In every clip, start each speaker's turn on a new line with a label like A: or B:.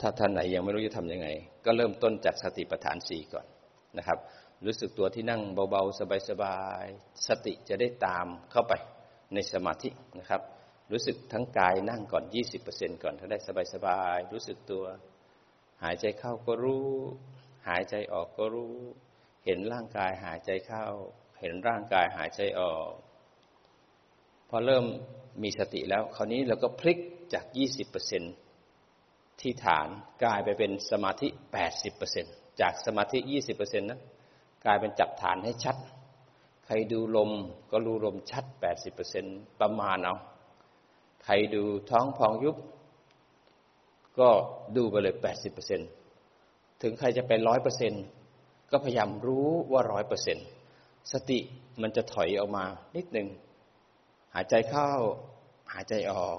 A: ถ้าท่านไหนยังไม่รู้จะทำยังไง ก็เริ่มต้นจากสติปัฏฐานสี่ก่อนนะครับ รู้สึกตัวที่นั่งเบาๆ สบายๆ สติจะได้ตามเข้าไปในสมาธินะครับ รู้สึกทั้งกายนั่งก่อน 20%ก่อนถ้าได้สบายๆ รู้สึกตัว หายใจเข้าก็รู้ หายใจออกก็รู้ เห็นร่างกายหายใจเข้า เห็นร่างกายหายใจออก พอเริ่มมีสติแล้ว คราวนี้เราก็พลิกจาก 20% ที่ฐานกลายไปเป็นสมาธิ 80%จากสมาธิ 20%นะ กลายเป็นจับฐานให้ชัด ใครดูลมก็รู้ลมชัด 80%ประมาณเอาใครดูท้องพองยุบ ก็ดูไปเลย 80%ถึงใครจะไปร้อยเปอร์เซ็นก็พยายามรู้ว่าร้อยเปอร์เซ็นสติมันจะถอยออกมานิดหนึ่ง หายใจเข้า หายใจออก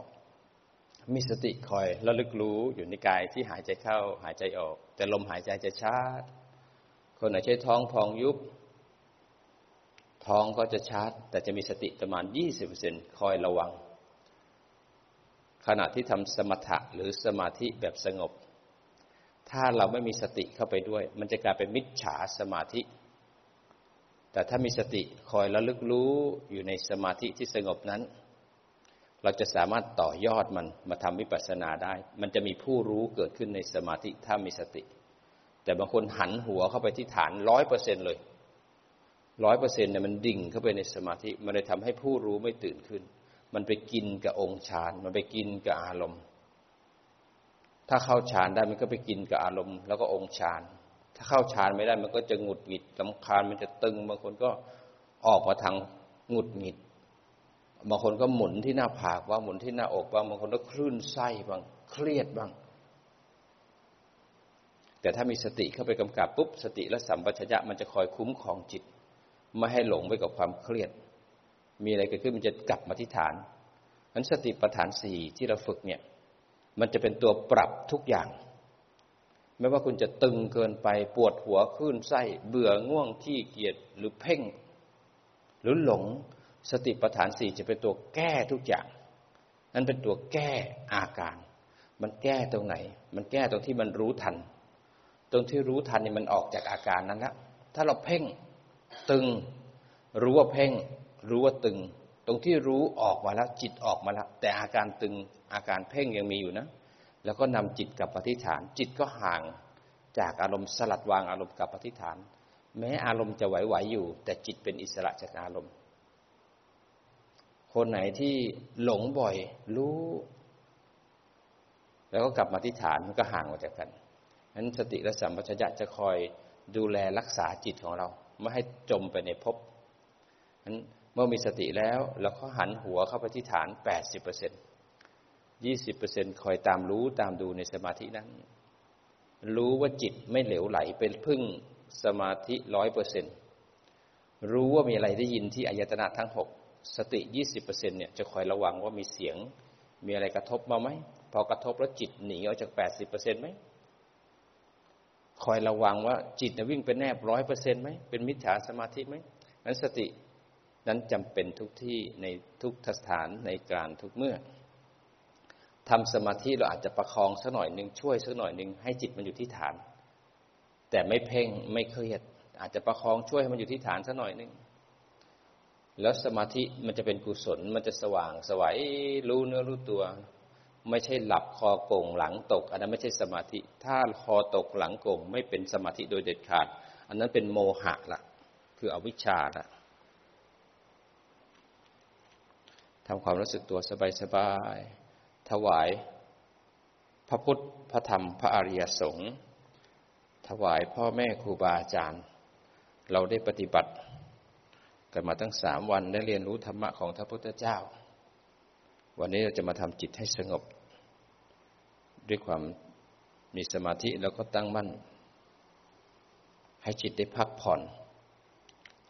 A: มีสติคอยระลึกรู้อยู่ในกายที่หายใจเข้าหายใจออก แต่ลมหายใจจะช้าคนไหนใช้ท้องพองยุบ ท้องก็จะชาร์จแต่จะมีสติประมาณ 20%คอยระวัง ขณะที่ทำสมถะหรือสมาธิแบบสงบ ถ้าเราไม่มีสติเข้าไปด้วย มันจะกลายเป็นมิจฉาสมาธิ แต่ถ้ามีสติคอยระลึกรู้อยู่ในสมาธิที่สงบนั้น เราจะสามารถต่อยอดมันมาทำวิปัสสนาได้ มันจะมีผู้รู้เกิดขึ้นในสมาธิถ้ามีสติ แต่บางคนหันหัวเข้าไปที่ฐานร้อยเปอร์เซ็นเลยร้อยเปอร์เซ็นเนี่ยมันดิ่งเข้าไปในสมาธิ มันเลยทำให้ผู้รู้ไม่ตื่นขึ้น มันไปกินกับองค์ฌาน มันไปกินกับอารมณ์ ถ้าเข้าฌานได้มันก็ไปกินกับอารมณ์ แล้วก็องค์ฌาน ถ้าเข้าฌานไม่ได้มันก็จะหงุดหงิดลำคาญ มันจะตึง บางคนก็ออกมาทางหงุดหงิด บางคนก็หมุนที่หน้าผากว่าหมุนที่หน้าอกบ้างบางคนก็คลื่นไส้บ้างเครียดบ้าง แต่ถ้ามีสติเข้าไปกำกับปุ๊บสติและสัมปชัญญะมันจะคอยคุ้มครองจิต ไม่ให้หลงไปกับความเครียด มีอะไรเกิดขึ้นมันจะกลับมาที่ฐานนั้นสติปัฏฐานสี่ที่เราฝึกเนี่ย มันจะเป็นตัวปรับทุกอย่าง ไม่ว่าคุณจะตึงเกินไปปวดหัวขึ้นไส้ เบื่อง่วงขี้เกียจหรือเพ่ง หรือหลง สติปัฏฐานสี่จะเป็นตัวแก้ทุกอย่าง นั่นเป็นตัวแก้อาการ มันแก้ตรงไหน มันแก้ตรงที่มันรู้ทัน ตรงที่รู้ทันนี่มันออกจากอาการนั้นละถ้าเราเพ่งตึง รู้ว่าเพ่ง รู้ว่าตึง ตรงที่รู้ออกมาแล้ว จิตออกมาแล้ว แต่อาการตึงอาการเพ่งยังมีอยู่นะ แล้วก็นำจิตกับปฏิฐาน จิตก็ห่างจากอารมณ์สลัดวางอารมณ์กับปฏิฐาน แม้อารมณ์จะไหวๆอยู่ แต่จิตเป็นอิสระจากอารมณ์ คนไหนที่หลงบ่อย รู้ แล้วก็กลับมาที่ฐานมันก็ห่างออกจากกันนั้นสติและสัมปชัญญะจะคอยดูแลรักษาจิตของเรา ไม่ให้จมไปในภพนั้นเมื่อมีสติแล้วเราก็หันหัวเข้าไปที่ฐาน 80% 20%คอยตามรู้ตามดูในสมาธินั้น รู้ว่าจิตไม่เหลวไหลเป็นพึ่งสมาธิร้อยเปอร์เซ็นรู้ว่ามีอะไรได้ยินที่อายตนะทั้งหก สติ 20%เนี่ยจะคอยระวังว่ามีเสียงมีอะไรกระทบมาไหม พอกระทบแล้วจิตหนีออกจาก 80%ไหมคอยระวังว่าจิตจะวิ่งไปแนบร้อยเปอร์เซ็นต์ไหมเป็นมิจฉาสมาธิไหมนั้นสตินั้นจำเป็นทุกที่ในทุกสถานในการทุกเมื่อทำสมาธิเราอาจจะประคองสักหน่อยหนึ่งช่วยสักหน่อยหนึ่งให้จิตมันอยู่ที่ฐาน แต่ไม่เพ่งไม่เครียด อาจจะประคองช่วยให้มันอยู่ที่ฐานสักหน่อยหนึ่ง แล้วสมาธิมันจะเป็นกุศล มันจะสว่างสวัยรู้เนื้อรู้ตัว ไม่ใช่หลับคอโก่งหลังตก อันนั้นไม่ใช่สมาธิ ถ้าคอตกหลังโก่งไม่เป็นสมาธิโดยเด็ดขาด อันนั้นเป็นโมหะละคืออวิชชาละทำความรู้สึกตัวสบายๆถวาย พระพุทธพระธรรมพระอริยสงฆ์ถวายพ่อแม่ครูบาอาจารย์ เราได้ปฏิบัติ กันมาตั้งสามวันได้เรียนรู้ธรรมะของพระพุทธเจ้า วันนี้เราจะมาทำจิตให้สงบ ด้วยความมีสมาธิแล้วก็ตั้งมั่น ให้จิตได้พักผ่อน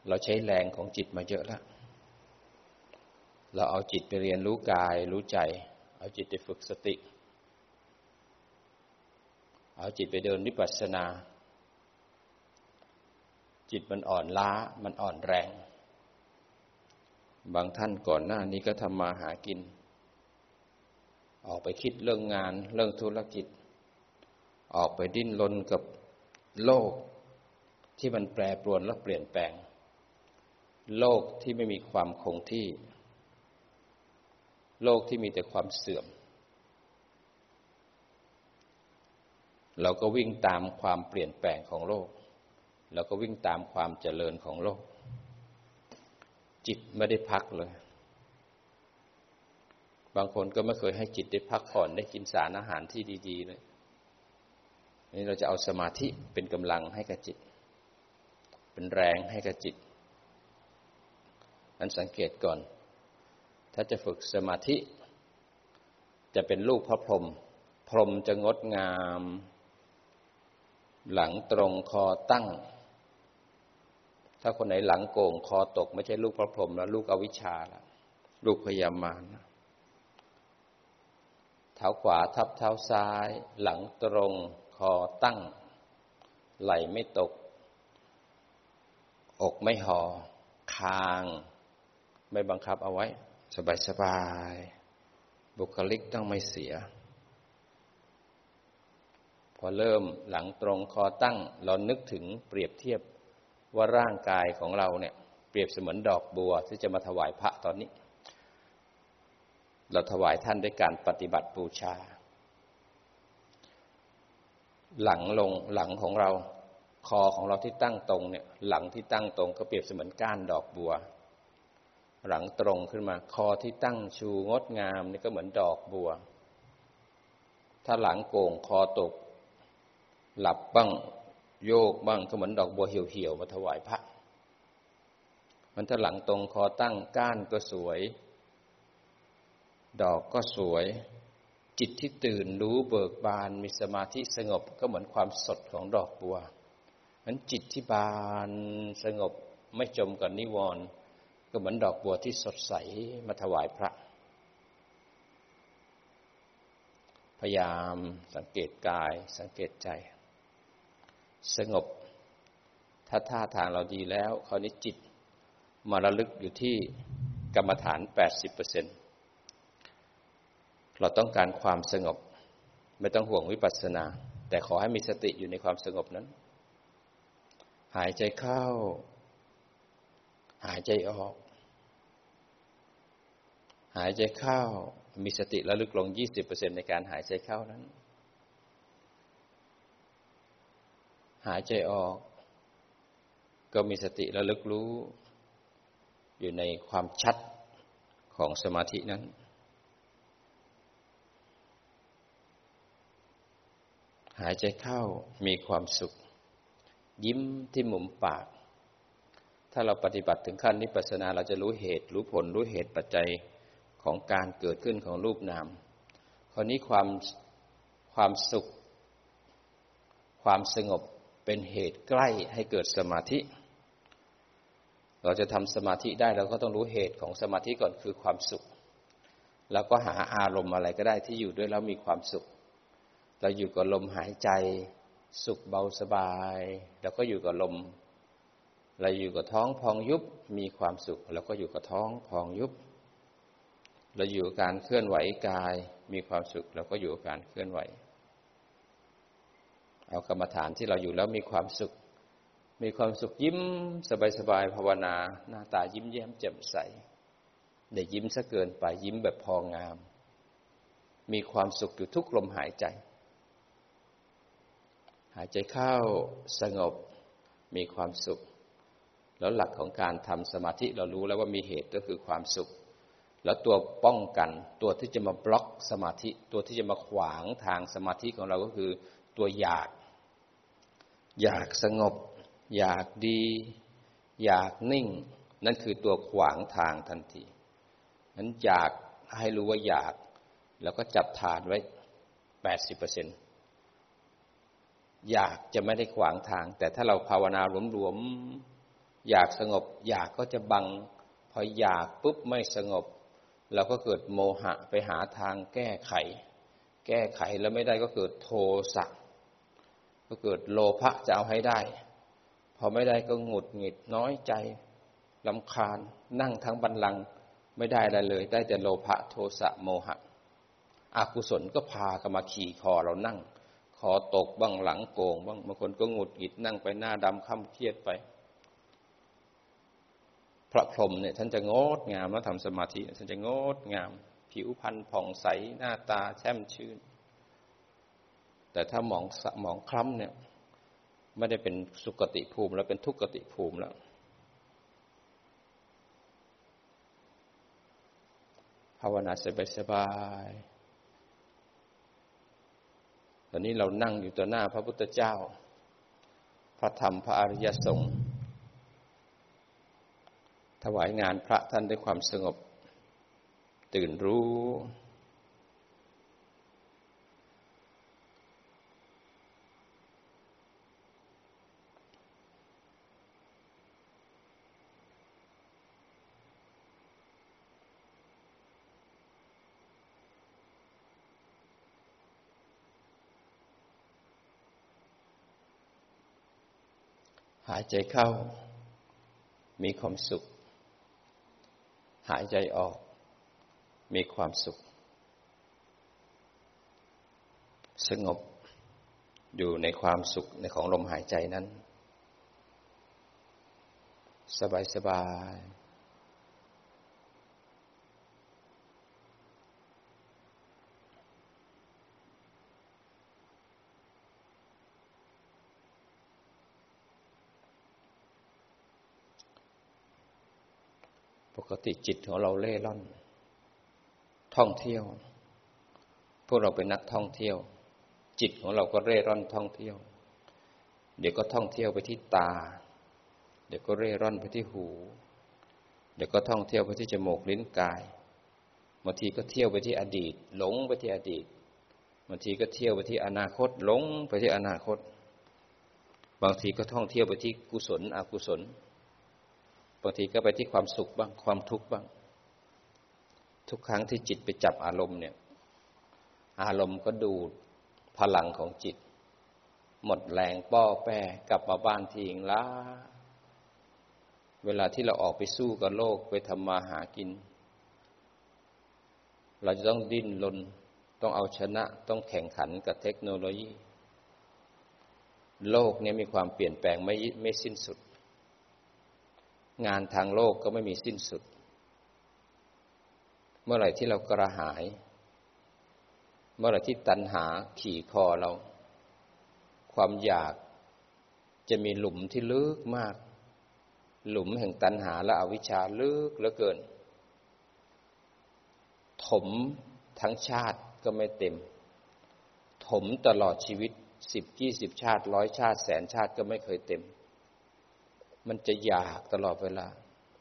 A: เราใช้แรงของจิตมาเยอะแล้ว เราเอาจิตไปเรียนรู้กาย รู้ใจ เอาจิตไปฝึกสติ เอาจิตไปเดินวิปัสสนา จิตมันอ่อนล้า มันอ่อนแรง บางท่านก่อนหน้านี้ก็ทำมาหากิน ออกไปคิดเรื่องงานเรื่องธุรกิจ ออกไปดิ้นรนกับโลกที่มันแปรปรวนและเปลี่ยนแปลง โลกที่ไม่มีความคงที่ โลกที่มีแต่ความเสื่อม เราก็วิ่งตามความเปลี่ยนแปลงของโลก เราก็วิ่งตามความเจริญของโลก จิตไม่ได้พักเลย บางคนก็ไม่เคยให้จิตได้พักผ่อนได้กินสารอาหารที่ดี ๆ เลยนี่เราจะเอาสมาธิเป็นกำลังให้กับจิต เป็นแรงให้กับจิตนั้นสังเกตก่อน ถ้าจะฝึกสมาธิ จะเป็นลูกพระพรหมพรหมจะงดงาม หลังตรงคอตั้ง ถ้าคนไหนหลังโก่งคอตก ไม่ใช่ลูกพระพรหมแล้วลูกอวิชชาแล้วลูกพยามารเท้าขวาทับเท้าซ้าย หลังตรงคอตั้ง ไหลไม่ตก อกไม่หอ่อคาง ไม่บังคับเอาไว้ สบายสบาย บุคลิกต้องไม่เสีย พอเริ่มหลังตรงคอตั้ง เรานึกถึงเปรียบเทียบ ว่าร่างกายของเราเนี่ย เปรียบเสมือนดอกบัวที่จะมาถวายพระตอนนี้ เราถวายท่านด้วยการปฏิบัติบูชา หลังลงหลังของเรา คอของเราที่ตั้งตรงเนี่ย หลังที่ตั้งตรงก็เปรียบเสมือนก้านดอกบัว หลังตรงขึ้นมา คอที่ตั้งชูงดงามนี่ก็เหมือนดอกบัว ถ้าหลังโก่งคอตก หลับบ้าง โยกบ้างก็เหมือนดอกบัวเหี่ยวๆมาถวายพระ มันถ้าหลังตรงคอตั้งก้านก็สวย ดอกก็สวย จิตที่ตื่นรู้เบิกบานมีสมาธิสงบก็เหมือนความสดของดอกบัวนั้นจิตที่บานสงบไม่จมกับนิวรณ์ก็เหมือนดอกบัวที่สดใสมาถวายพระ พยายามสังเกตกายสังเกตใจ สงบ ถ้าท่าทางเราดีแล้ว คราวนี้จิตมาระลึกอยู่ที่กรรมฐาน 80%เราต้องการความสงบ ไม่ต้องห่วงวิปัสสนา แต่ขอให้มีสติอยู่ในความสงบนั้น หายใจเข้า หายใจออก หายใจเข้ามีสติระลึกลง 20%ในการหายใจเข้านั้น หายใจออก ก็มีสติระลึกรู้ อยู่ในความชัดของสมาธินั้น หายใจเข้ามีความสุข ยิ้มที่มุมปาก ถ้าเราปฏิบัติถึงขั้นนิพพานาเราจะรู้เหตุ รู้ผลรู้เหตุปัจจัยของการเกิดขึ้นของรูปนาม คราวนี้ความความสุข ความสงบ เป็นเหตุใกล้ให้เกิดสมาธิ เราจะทำสมาธิได้เราก็ต้องรู้เหตุของสมาธิก่อนคือความสุข แล้วก็หาอารมณ์อะไรก็ได้ที่อยู่ด้วยแล้วมีความสุข เราอยู่กับลมหายใจ สุขเบาสบายแล้วก็อยู่กับลม เราอยู่กับท้องพองยุบมีความสุขแล้วก็อยู่กับท้องพองยุบเราอยู่กับการเคลื่อนไหวกายมีความสุขแล้วก็อยู่กับการเคลื่อนไหว เอากรรมฐานที่เราอยู่แล้วมีความสุข มีความสุขยิ้มสบายๆภาวนา หน้าตายิ้มแย้มแจ่มใสได้ยิ้มซะเกินไปยิ้มแบบพองาม มีความสุขอยู่ทุกลมหายใจ หายใจเข้าสงบมีความสุข แล้วหลักของการทำสมาธิเรารู้แล้วว่ามีเหตุก็คือความสุข แล้วตัวป้องกันตัวที่จะมาบล็อกสมาธิ ตัวที่จะมาขวางทางสมาธิของเราก็คือตัวอยาก อยากสงบ อยากดี อยากนิ่ง นั่นคือตัวขวางทางทันทีนั้นอยากให้รู้ว่าอยาก แล้วก็จับฐานไว้แปดสิบเปอร์เซ็นอยากจะไม่ได้ขวางทาง แต่ถ้าเราภาวนาหลวมๆอยากสงบ อยากก็จะบัง พออยากปุ๊บไม่สงบเราก็เกิดโมหะไปหาทางแก้ไข แก้ไขแล้วไม่ได้ก็เกิดโทสะ ก็เกิดโลภะจะเอาให้ได้ พอไม่ได้ก็หงุดหงิดน้อยใจลำคาญนั่งทั้งบันลังไม่ได้อะไรเลย ได้แต่โลภะโทสะโมหะอากุศลก็พากันมาขี่คอเรานั่งคคอตกบ้างหลังโกงบ้างบางคนก็หงุดหงิดนั่งไปหน้าดำค่ำเครียดไป พระพรหมเนี่ยท่านจะงดงามแล้วทำสมาธิท่านจะงดงาม ผิวพรรณผ่องใสหน้าตาแช่มชื่น แต่ถ้าหมองหมองคล้ำเนี่ย ไม่ได้เป็นสุกติภูมิ แล้วเป็นทุกขติภูมิแล้ว ภาวนาสบายๆตอนนี้เรานั่งอยู่ต่อหน้าพระพุทธเจ้า พระธรรมพระอริยสงฆ์ถวายงานพระท่านด้วยความสงบ ตื่นรู้หายใจเข้า มีความสุข หายใจออก มีความสุข สงบอยู่ในความสุขในของลมหายใจนั้น สบายสบาย กติจิตของเราเล่ร่อน ท่องเที่ยว พวกเราเป็นนักท่องเที่ยว จิตของเราก็เร่ร่อนท่องเที่ยว เดี๋ยวก็ท่องเที่ยวไปที่ตา เดี๋ยวก็เร่ร่อนไปที่หู เดี๋ยวก็ท่องเที่ยวไปที่จมูกลิ้นกายบางทีก็เที่ยวไปที่อดีต หลงไปที่อดีตบางทีก็เที่ยวไปที่อนาคต หลงไปที่อนาคต บางทีก็ท่องเที่ยวไปที่กุศล อกุศล บางทีก็ไปที่ความสุขบ้าง ความทุกข์บ้าง ทุกครั้งที่จิตไปจับอารมณ์เนี่ย อารมณ์ก็ดูดพลังของจิต หมดแรงป้อแป้กลับมาบ้านทีงล้าเวลาที่เราออกไปสู้กับโลกไปทำมาหากิน เราจะต้องดิ้นรนต้องเอาชนะต้องแข่งขันกับเทคโนโลยี โลกนี้มีความเปลี่ยนแปลงไม่ไม่สิ้นสุด งานทางโลกก็ไม่มีสิ้นสุด เมื่อไหร่ที่เรากระหาย เมื่อไหร่ที่ตัณหาขี่คอเรา ความอยากจะมีหลุมที่ลึกมาก หลุมแห่งตัณหาและอวิชชาลึกเหลือเกิน ถมทั้งชาติก็ไม่เต็ม ถมตลอดชีวิตสิบยี่สิบชาติร้อยชาติแสนชาติก็ไม่เคยเต็ม มันจะอยากตลอดเวลา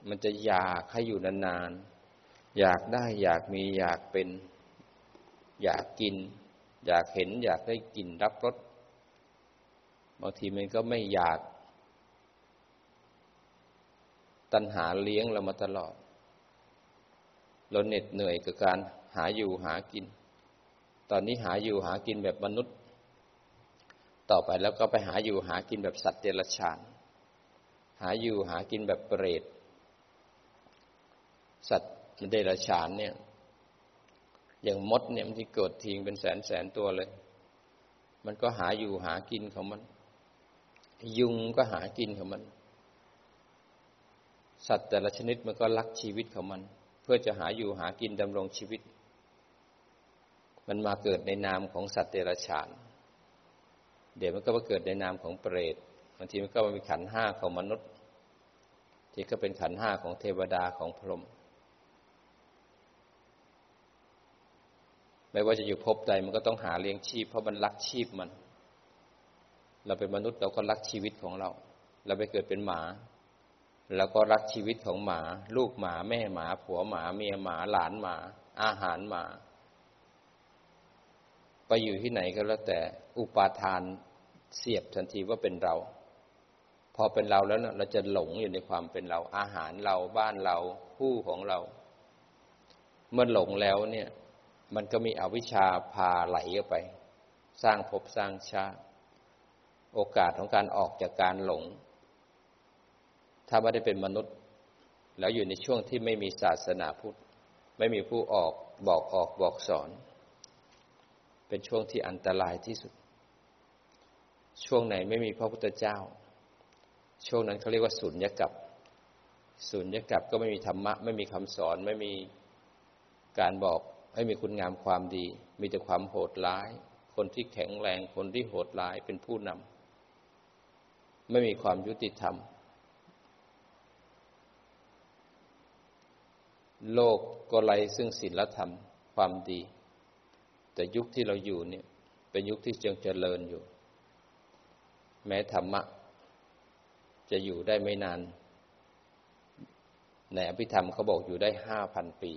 A: มันจะอยากให้อยู่นานๆ อยากได้อยากมีอยากเป็น อยากกิน อยากเห็น อยากได้กินรับรสบางทีมันก็ไม่อยาก ตัณหาเลี้ยงเรามาตลอด เราเหน็ดเหนื่อยกับการหาอยู่หากิน ตอนนี้หาอยู่หากินแบบมนุษย์ ต่อไปแล้วก็ไปหาอยู่หากินแบบสัตว์เดรัจฉาน หาอยู่หากินแบบเปรต สัตว์เดรัจฉานเนี่ย อย่างมดเนี่ยมันที่เกิดทิ้งเป็นแสนแสนตัวเลย มันก็หาอยู่หากินของมัน ยุงก็หากินของมัน สัตว์แต่ละชนิดมันก็รักชีวิตของมัน เพื่อจะหาอยู่หากินดำรงชีวิต มันมาเกิดในนามของสัตว์เดรัจฉาน เดี๋ยวมันก็มาเกิดในนามของเปรตางทีมันก็มีขันห้าของมนุษย์ ที่ก็เป็นขันห้าของเทวดาของพรหมไม่ว่าจะอยู่ภพใดมันก็ต้องหาเลี้ยงชีพ เพราะมันรักชีพมัน เราเป็นมนุษย์เราก็รักชีวิตของเรา เราไปเกิดเป็นหมาเราก็รักชีวิตของหมา ลูกหมาแม่หมา ผัวหมาเมียหมาหลานหมา อาหารหมา ไปอยู่ที่ไหนก็แล้วแต่อุปาทานเสียบทันทีว่าเป็นเรา อเป็นเราแล้วเราจะหลงอยู่ในความเป็นเรา อาหารเราบ้านเราผู้ของเรา เมื่อหลงแล้วเนี่ย มันก็มีอวิชชาพาไหลไป สร้างภพสร้างชาติโอกาสของการออกจากการหลง ถ้าไม่ได้เป็นมนุษย์ แล้วอยู่ในช่วงที่ไม่มีศาสนาพุทธ ไม่มีผู้ออกบอกออกบอกสอน เป็นช่วงที่อันตรายที่สุด ช่วงไหนไม่มีพระพุทธเจ้า ช่วงนั้นเขาเรียกว่าสุญญกับสุญญกับก็ไม่มีธรรมะ ไม่มีคำสอนไม่มีการบอกไม่มีคุณงามความดี มีแต่ความโหดร้าย คนที่แข็งแรงคนที่โหดร้ายเป็นผู้นำไม่มีความยุติธรรม โลกก็ไรซึ่งศีลธรรมความดี แต่ยุคที่เราอยู่เนี่ย เป็นยุคที่จึงเจริญอยู่ แม้ธรรมะ จะอยู่ได้ไม่นาน ในอภิธรรมเขาบอกอยู่ได้ห้าพันปี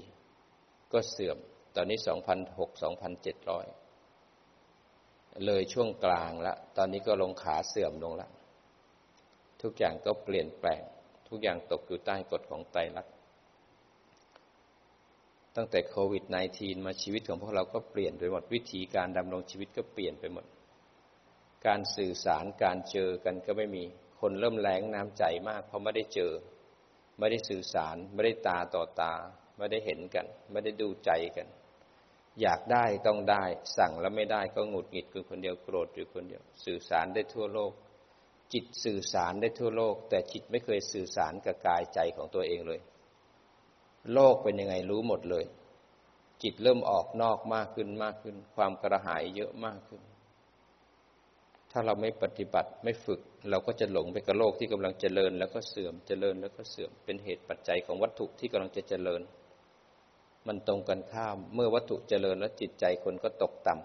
A: ก็เสื่อม ตอนนี้สองพันหกสองพันเจ็ดร้อยเลยช่วงกลางละ ตอนนี้ก็ลงขาเสื่อมลงละ ทุกอย่างก็เปลี่ยนแปลง ทุกอย่างตกอยู่ใต้กฎของไตรลักษณ์ตั้งแต่โควิด -19 มาชีวิตของพวกเราก็เปลี่ยนไปหมดวิธีการดำรงชีวิตก็เปลี่ยนไปหมด การสื่อสารการเจอกันก็ไม่มี คนเริ่มแรงน้ำใจมาก เพราะไม่ได้เจอ ไม่ได้สื่อสาร ไม่ได้ตาต่อตา ไม่ได้เห็นกัน ไม่ได้ดูใจกัน อยากได้ต้องได้ สั่งแล้วไม่ได้ก็หงุดหงิดคือคนเดียวโกรธอยู่คนเดียว สื่อสารได้ทั่วโลก จิตสื่อสารได้ทั่วโลก แต่จิตไม่เคยสื่อสารกับกายใจของตัวเองเลย โลกเป็นยังไงรู้หมดเลย จิตเริ่มออกนอกมากขึ้นมากขึ้น ความกระหายเยอะมากขึ้น ถ้าเราไม่ปฏิบัติไม่ฝึก เราก็จะหลงไปกับโลกที่กำลังเจริญ แล้วก็เสื่อมเจริญแล้วก็เสื่อมเป็นเหตุปัจจัยของวัตถุที่กำลังจะเจริญ มันตรงกันข้ามเมื่อวัตถุเจริญแล้วจิตใจคนก็ตกต่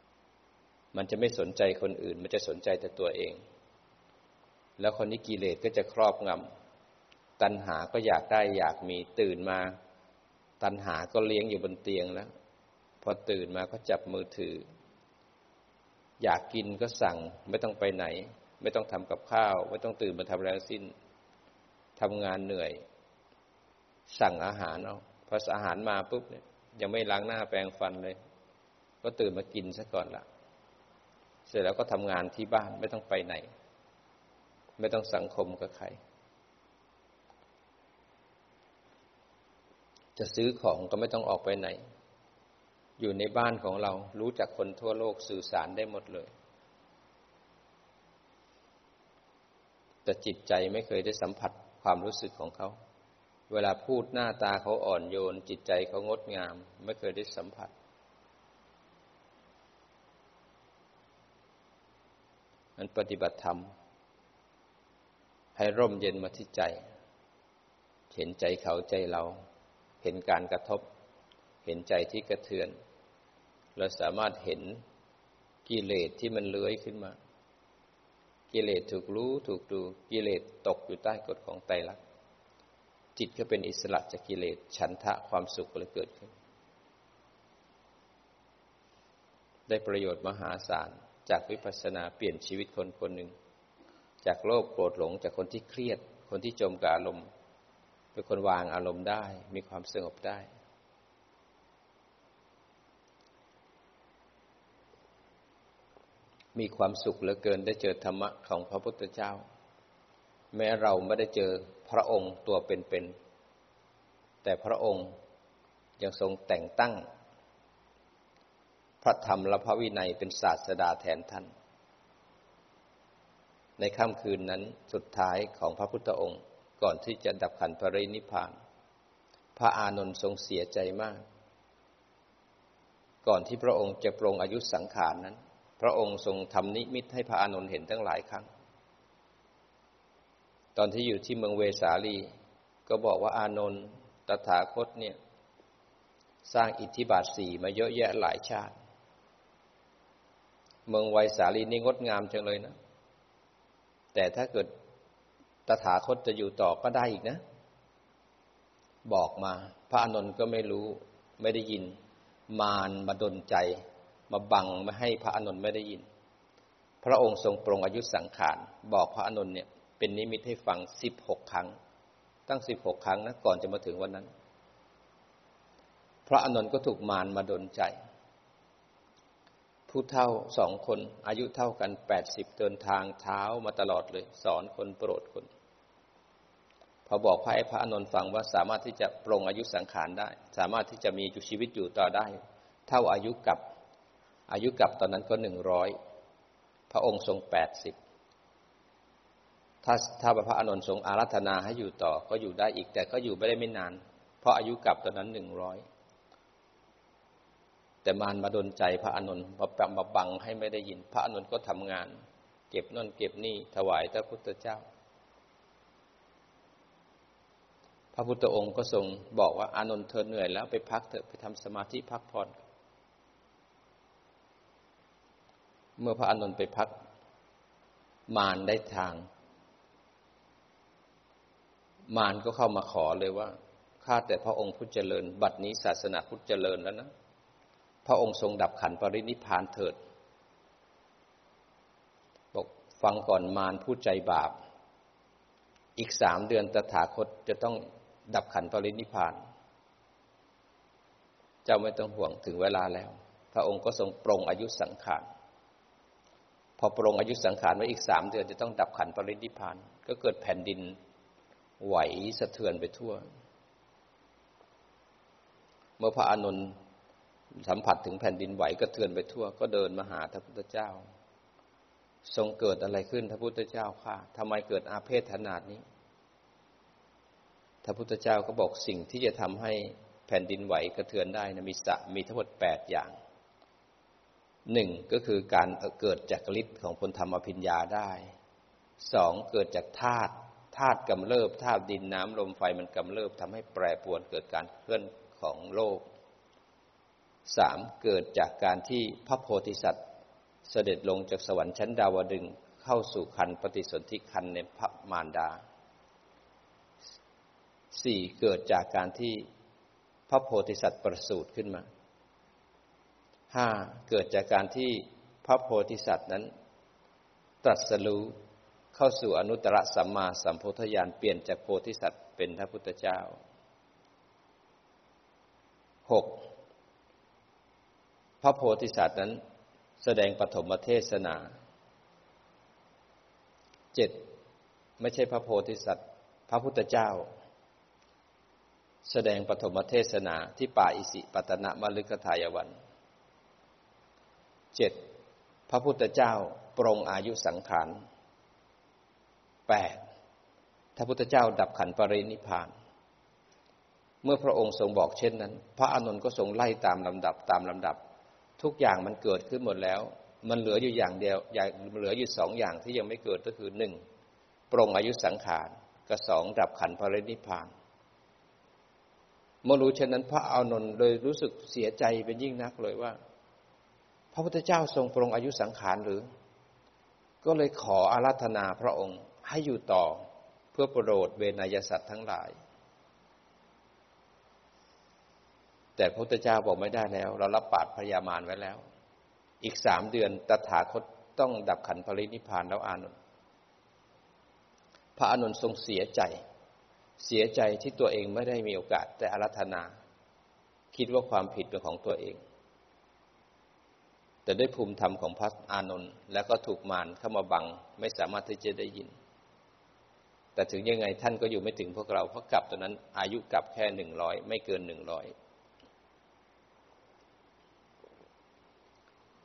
A: ำมันจะไม่สนใจคนอื่น มันจะสนใจแต่ตัวเอง แล้วคนนี้กิเลสก็จะครอบงำตัณหาก็อยากได้อยากมีตื่นมา ตัณหาก็เลี้ยงอยู่บนเตียงแล้ว พอตื่นมาก็จับมือถือ อยากกินก็สั่งไม่ต้องไปไหน ไม่ต้องทำกับข้าว ไม่ต้องตื่นมาทำแล้วสิ้นทำงานเหนื่อย สั่งอาหารเอาพออาหารมาปุ๊บเนี่ยยังไม่ล้างหน้าแปรงฟันเลย ก็ตื่นมากินซะก่อนละเสร็จแล้วก็ทำงานที่บ้านไม่ต้องไปไหน ไม่ต้องสังคมกับใคร จะซื้อของก็ไม่ต้องออกไปไหน อยู่ในบ้านของเรา รู้จักคนทั่วโลกสื่อสารได้หมดเลย แต่จิตใจไม่เคยได้สัมผัสความรู้สึกของเขา เวลาพูดหน้าตาเขาอ่อนโยน จิตใจเขางดงาม ไม่เคยได้สัมผัสนั้นปฏิบัติธรรม ให้ร่มเย็นมาที่ใจ เห็นใจเขาใจเรา เห็นการกระทบเห็นใจที่กระเทือน เราสามารถเห็นกิเลสที่มันเลื้อยขึ้นมา กิเลสถูกรู้ถูกดูกิเลสตกอยู่ใต้กฎของไตรลักษณ์จิตก็เป็นอิสระจากกิเลสฉันทะความสุขเลยเกิดขึ้น ได้ประโยชน์มหาศาลจากวิปัสสนาเปลี่ยนชีวิตคนคนหนึ่ง จากโลภโกรธหลงจากคนที่เครียด คนที่จมกับอารมณ์ เป็นคนวางอารมณ์ได้ มีความสงบได้ มีความสุขเหลือเกินได้เจอธรรมะของพระพุทธเจ้า แม้เราไม่ได้เจอพระองค์ตัวเป็นๆแต่พระองค์ยังทรงแต่งตั้ง พระธรรมและพระวินัยเป็นศาสดาแทนท่าน ในค่ำคืนนั้นสุดท้ายของพระพุทธองค์ก่อนที่จะดับขันปรินิพาน พระอานนท์ทรงเสียใจมาก ก่อนที่พระองค์จะปรงอายุสังขารนั้น พระองค์ทรงทำนิมิตให้พระอานนท์เห็นตั้งหลายครั้ง ตอนที่อยู่ที่เมืองเวสาลี ก็บอกว่าอานนท์ตถาคตเนี่ย สร้างอิทธิบาทสี่มาเยอะแยะหลายชาติ เมืองไวสาลีนี่งดงามจังเลยนะ แต่ถ้าเกิดตถาคตจะอยู่ต่อก็ได้อีกนะ บอกมา พระอานนท์ก็ไม่รู้ไม่ได้ยิน มารมาดนใจ มาบังไม่ให้พระอานนท์ไม่ได้ยิน พระองค์ทรงปรงอายุสังขารบอกพระอานนท์เนี่ยเป็นนิมิตให้ฟังสิบหกครั้ง ตั้งสิบหกครั้งนะก่อนจะมาถึงวันนั้น พระอานนท์ก็ถูกมารมาดนใจ ผู้เท่าสองคนอายุเท่ากันแปดสิบเดินทางเท้ามาตลอดเลย สอนคนโปรดคนพอบอกพระไอ้พระอานนท์ฟังว่าสามารถที่จะปรงอายุสังขารได้ สามารถที่จะมีชีวิตอยู่ต่อได้ เท่าอายุกับ อายุกับตอนนั้นก็หนึ่งร้อยพระองค์ทรงแปดสิบถ้าถ้าพระอานนท์ทรงอารัธนาให้อยู่ต่อก็อยู่ได้อีกแต่ก็อยู่ไม่ได้ไม่นาน เพราะอายุกลับตอนนั้นหนึ่งร้อยแต่มารมาดนใจพระอานนท์มาปมาบังให้ไม่ได้ยิน พระอานนท์ก็ทำงาน เก็บน่นเก็บนี่ถวายพระพุทธเจ้า พระพุทธองค์ก็ทรงบอกว่าอานนท์เธอเหนื่อยแล้วไปพักเถอะไปทำสมาธิพักผ่อน เมื่อพระอานนท์ไปพัก มารได้ทาง มารก็เข้ามาขอเลยว่าข้าแต่พระองค์พุทธเจริญ บัดนี้ศาสนาพุทธเจริญแล้วนะ พระองค์ทรงดับขันปรินิพานเถิด บอกฟังก่อนมารผู้ใจบาป อีกสามเดือนตถาคตจะต้องดับขันปรินิพาน เจ้าไม่ต้องห่วงถึงเวลาแล้ว พระองค์ก็ทรงปรงอายุสังขาร พอปรงอายุสังขารไว้อีกสามเดือนจะต้องดับขันปรินิพาน ก็เกิดแผ่นดินไหวสะเทือนไปทั่ว เมื่อพระอานนท์สัมผัสถึงแผ่นดินไหวก็เทือนไปทั่ว ก็เดินมาหาพระพุทธเจ้า ทรงเกิดอะไรขึ้นพระพุทธเจ้าค่ะทำไมเกิดอาเพศขนาดนี้พระพุทธเจ้าก็บอกสิ่งที่จะทำให้แผ่นดินไหวกระเทือนได้นะมีสะมีทั้งหมดแปดอย่าง หนึ่งก็คือการเกิดจากฤทธิ์ของพลธรรมพิญญาได้สองเกิดจากธาตุธาตุกำเริบธาตุดินน้ำลมไฟมันกำเริบทำให้แปรปรวนเกิดการเคลื่อนของโลกสามเกิดจากการที่พระโพธิสัตว์เสด็จลงจากสวรรค์ชั้นดาวดึงเข้าสู่คันปฏิสนธิคันในพระมารดาสี่เกิดจากการที่พระโพธิสัตว์ประสูติขึ้นมา ห้าเกิดจากการที่พระโพธิสัตว์นั้น ตรัสรู้เข้าสู่อนุตตรสัมมาสัมโพธิญาณเปลี่ยนจากโพธิสัตว์เป็นพระพุทธเจ้าหกพระโพธิสัตว์นั้นแสดงปฐมเทศนาเจ็ดไม่ใช่พระโพธิสัตว์ พระพุทธเจ้า แสดงปฐมเทศนาที่ป่าอิสิปตนะมฤคทายวัน เจ็ดพระพุทธเจ้าปรงอายุสังขารแปดพระพุทธเจ้าดับขันปรินิพาน เมื่อพระองค์ทรงบอกเช่นนั้น พระอานนท์ก็ทรงไล่ตามลำดับตามลำดับ ทุกอย่างมันเกิดขึ้นหมดแล้ว มันเหลืออยู่อย่างเดียวอย่างเหลืออยู่สองอย่างที่ยังไม่เกิดก็คือหนึ่งปรงอายุสังขารกับสองดับขันพระนิพพานเมื่อรู้เช่นนั้น พระอานนท์เลยรู้สึกเสียใจเป็นยิ่งนักเลยว่า พระพุทธเจ้าทรงปรงอายุสังขารหรือ ก็เลยขออาราธนาพระองค์ให้อยู่ต่อเพื่อโปรดเวนยสัตว์ทั้งหลาย แต่พระพุทธเจ้าบอกไม่ได้แล้ว เรารับปากพยามารไว้แล้ว อีกสามเดือนตถาคตต้องดับขันปรินิพานแล้วอานนท์พระอานนท์ทรงเสียใจ เสียใจที่ตัวเองไม่ได้มีโอกาสแต่อารัธนา คิดว่าความผิดเป็นของตัวเอง แต่ด้วยภูมิธรรมของพระอานนท์แล้วก็ถูกมารเข้ามาบัง ไม่สามารถที่จะได้ยิน แต่ถึงยังไงท่านก็อยู่ไม่ถึงพวกเราเพราะกลับตอนนั้น อายุกลับแค่หนึ่งร้อยไม่เกินหนึ่งร้อย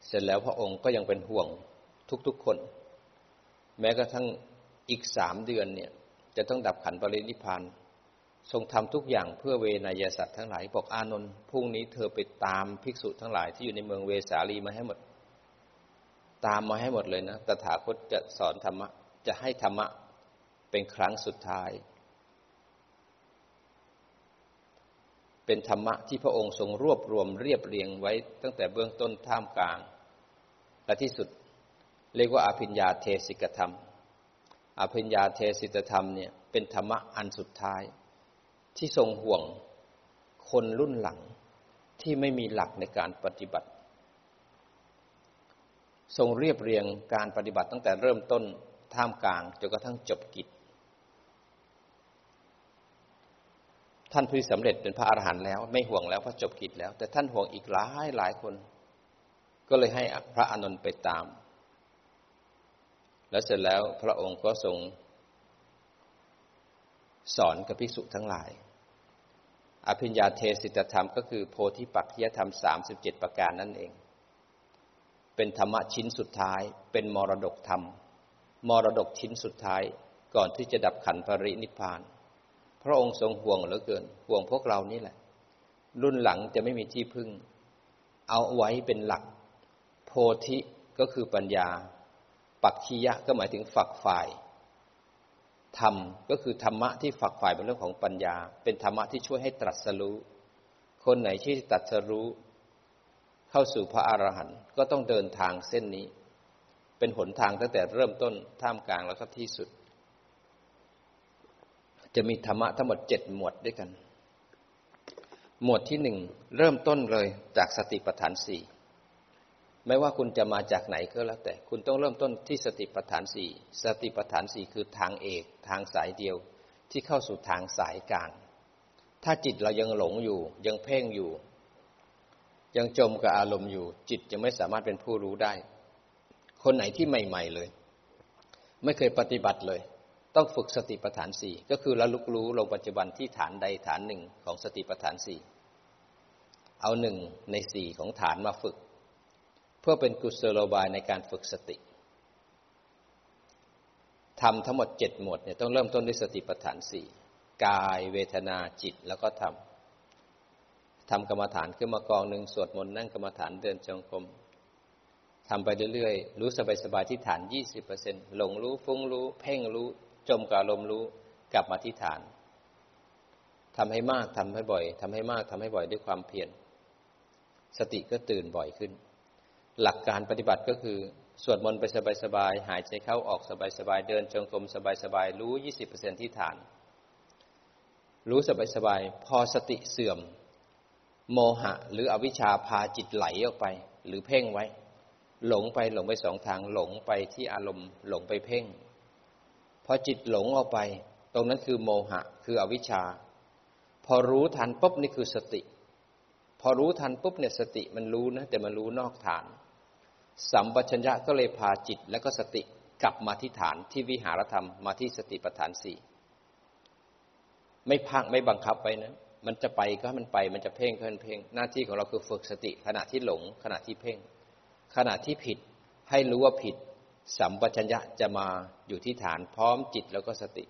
A: เสร็จแล้วพระองค์ก็ยังเป็นห่วงทุกๆคน แม้กระทั่งอีกสามเดือนเนี่ย จะต้องดับขันปรินิพาน ทรงทำทุกอย่างเพื่อเวนยสัตว์ทั้งหลายบอกอานนท์พรุ่งนี้เธอไปตามภิกษุทั้งหลายที่อยู่ในเมืองเวสาลีมาให้หมด ตามมาให้หมดเลยนะตถาคตจะสอนธรรมะจะให้ธรรมะเป็นครั้งสุดท้าย เป็นธรรมะที่พระองค์ทรงรวบรวมเรียบเรียงไว้ตั้งแต่เบื้องต้นท่ามกลาง และที่สุดเรียกว่าอภิญญาเทศิกธรรมอภิญญาเทศิกธรรมเนี่ยเป็นธรรมะอันสุดท้าย ที่ทรงห่วงคนรุ่นหลังที่ไม่มีหลักในการปฏิบัติ ทรงเรียบเรียงการปฏิบัติตั้งแต่เริ่มต้นท่ามกลางจนกระทั่งจบกิจ ท่านผู้สำเร็จเป็นพระอรหันต์แล้ว ไม่ห่วงแล้วพระจบกิจแล้ว แต่ท่านห่วงอีกหลายหลายคน ก็เลยให้พระอานนท์ไปตาม แล้วเสร็จแล้วพระองค์ก็ทรง สอนกับภิกษุทั้งหลาย อภิญญาเทศิตธรรมก็คือโพธิปัจจยธรรมสามสิบเจ็ดประการนั่นเองเเป็นธรรมะชิ้นสุดท้าย เป็นมรดกธรรม มรดกชิ้นสุดท้ายก่อนที่จะดับขันปรินิพาน พระองค์ทรงห่วงเหลือเกิน ห่วงพวกเรานี่แหละ รุ่นหลังจะไม่มีที่พึ่ง เอาไว้เป็นหลัก โพธิก็คือปัญญา ปักคียะก็หมายถึงฝักฝ่าย ธรรมก็คือธรรมะที่ฝักฝ่ายเป็นเรื่องของปัญญา เป็นธรรมะที่ช่วยให้ตรัสรู้ คนไหนที่ตรัสรู้ เข้าสู่พระอรหันต์ก็ต้องเดินทางเส้นนี้ เป็นหนทางตั้งแต่เริ่มต้นท่ามกลางแล้วก็ที่สุด จะมีธรรมะทั้งหมดเจ็ดหมวดด้วยกัน หมวดที่หนึ่งเริ่มต้นเลยจากสติปัฏฐานสี่ ไม่ว่าคุณจะมาจากไหนก็แล้วแต่ คุณต้องเริ่มต้นที่สติปัฏฐานสี่สติปัฏฐานสี่คือทางเอกทางสายเดียวที่เข้าสู่ทางสายกลาง ถ้าจิตเรายังหลงอยู่ ยังเพ่งอยู่ ยังจมกับอารมณ์อยู่ จิตจะไม่สามารถเป็นผู้รู้ได้ คนไหนที่ใหม่ ๆเลย ไม่เคยปฏิบัติเลย ต้องฝึกสติปัฏฐานสี่ก็คือระลึกรู้ลงปัจจุบันที่ฐานใดฐานหนึ่งของสติปัฏฐานสี่เอาหนึ่งในสี่ของฐานมาฝึก พื่อเป็นกุศโลบายในการฝึกสติทำทั้งหมดเจ็ดหมวดเนี่ยต้องเริ่มต้นด้วยสติปัฏฐานสี่กายเวทนาจิตแล้วก็ธรรมทำกรรมฐานขึ้นมากองหนึ่งสวดมนต์นั่งกรรมฐานเดินจงกรมทำไปเรื่อยๆ รู้สบายๆที่ฐานยี่สิบเปอร์เซ็นหลงรู้ฟุ้งรู้ เพ่งรู้ จมกับอมรู้กลับมาที่ฐานทำให้มากทำให้บ่อยทำให้มากทำให้บ่อยด้วยความเพียรสติก็ตื่นบ่อยขึ้น หลักการปฏิบัติก็คือ สวดมนต์ไปสบายๆ หายใจเข้าออกสบายๆ เดินจงกรมสบายๆ รู้ยี่สิบเปอร์เซ็นที่ฐาน รู้สบายๆ พอสติเสื่อม โมหะ หรืออวิชชาพาจิตไหลออกไป หรือเพ่งไว้ หลงไปหลงไปสองทางหลงไปที่อารมณ์ หลงไปเพ่ง พอจิตหลงออกไป ตรงนั้นคือโมหะ คืออวิชชา พอรู้ทันปุ๊บนี่คือสติ พอรู้ทันปุ๊บเนี่ยสติมันรู้นะแต่มันรู้นอกฐาน สัมปชัญญะก็เลยพาจิตและก็สติกลับมาที่ฐานที่วิหารธรรมมาที่สติปัฏฐานสี่ไม่พักไม่บังคับไปนะ มันจะไปก็มันไป มันจะเพ่งก็มันเพ่ง หน้าที่ของเราคือฝึกสติ ขณะที่หลง ขณะที่เพ่ง ขณะที่ผิดให้รู้ว่าผิด สัมปชัญญะจะมาอยู่ที่ฐานพร้อมจิตแล้วก็สติ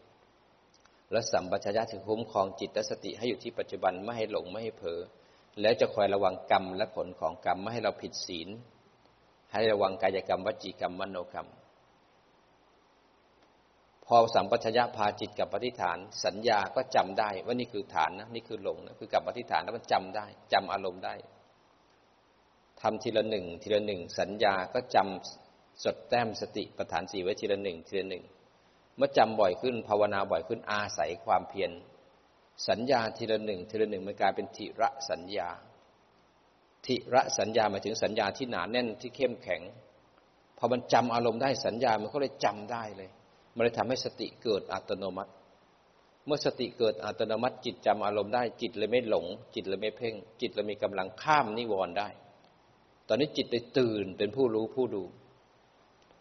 A: และสัมปชัญญะถึงคุ้มครองจิตและสติให้อยู่ที่ปัจจุบันไม่ให้หลงไม่ให้เผลอแล้วจะคอยระวังกรรมและผลของกรรมไม่ให้เราผิดศีล ให้ระวังกายกรรมวจีกรรมมโนกรรม พอสัมปชัญญะพาจิตกับปฏิฐาน สัญญาก็จำได้ว่านี่คือฐานนะนี่คือหลงนะคือกับปฏิฐานแล้วมันจำได้จำอารมณ์ได้ทำทีละหนึ่งทีละหนึ่งสัญญาก็จำสดแต้มสติประฐานสี่ไว้ทีละหนึ่งทีละหนึ่งเมื่อจำบ่อยขึ้นภาวนาบ่อยขึ้นอาศัยความเพียรสัญญาทีละหนึ่งทีละหนึ่งมันกลายเป็นทิระสัญญา ทิระสัญญาหมายถึงสัญญาที่หนาแน่นที่เข้มแข็งพอมันจำอารมณ์ได้สัญญามันก็เลยจำได้เลยมันเลยทำให้สติเกิดอัตโนมัติ เมื่อสติเกิดอัตโนมัติ จิตจำอารมณ์ได้จิตเลยไม่หลง จิตเลยไม่เพ่ง จิตเลยมีกำลังข้ามนิวรณ์ได้ ตอนนี้จิตเลยตื่นเป็นผู้รู้ผู้ดู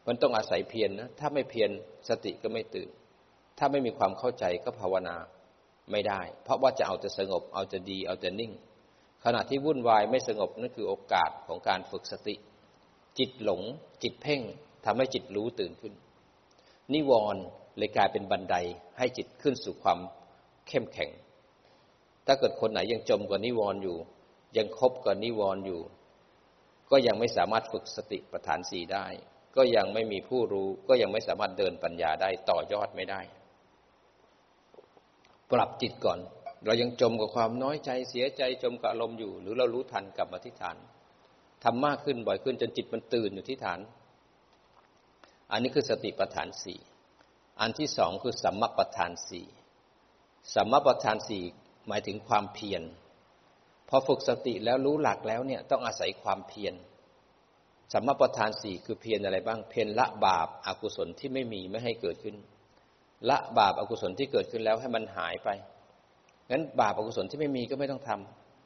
A: มันต้องอาศัยเพียรนนะถ้าไม่เพียรสติก็ไม่ตื่น ถ้าไม่มีความเข้าใจก็ภาวนาไม่ได้ เพราะว่าจะเอาแต่สงบเอาแต่ดีเอาแต่นิ่ง ขณะที่วุ่นวายไม่สงบนั่นคือโอกาสของการฝึกสติ จิตหลง จิตเพ่งทำให้จิตรู้ตื่นขึ้น นิวรณ์เลยกลายเป็นบันไดให้จิตขึ้นสู่ความเข้มแข็ง ถ้าเกิดคนไหนยังจมกับนิวรณ์อยู่ ยังคบกับนิวรณ์อยู่ ก็ยังไม่สามารถฝึกสติปัฏฐานสี่ได้ ก็ยังไม่มีผู้รู้ ก็ยังไม่สามารถเดินปัญญาได้ต่อยอดไม่ได้ ปรับจิตก่อน เรายังจมกับความน้อยใจเสียใจจมกับอารมณ์อยู่ หรือเรารู้ทันกลับมาที่ฐานทำมากขึ้นบ่อยขึ้นจนจิตมันตื่นอยู่ที่ฐาน อันนี้คือสติปัฏฐานสี่อันที่สองคือสัมมาปัฏฐานสี่สัมมาปัฏฐานสี่หมายถึงความเพียรพอฝึกสติแล้วรู้หลักแล้วเนี่ยต้องอาศัยความเพียรสัมมาปัฏฐานสี่คือเพียรอะไรบ้าง เพียรละบาปอากุศลที่ไม่มีไม่ให้เกิดขึ้น ละบาปอากุศลที่เกิดขึ้นแล้วให้มันหายไป งั้นบาปอกุศลที่ไม่มีก็ไม่ต้องท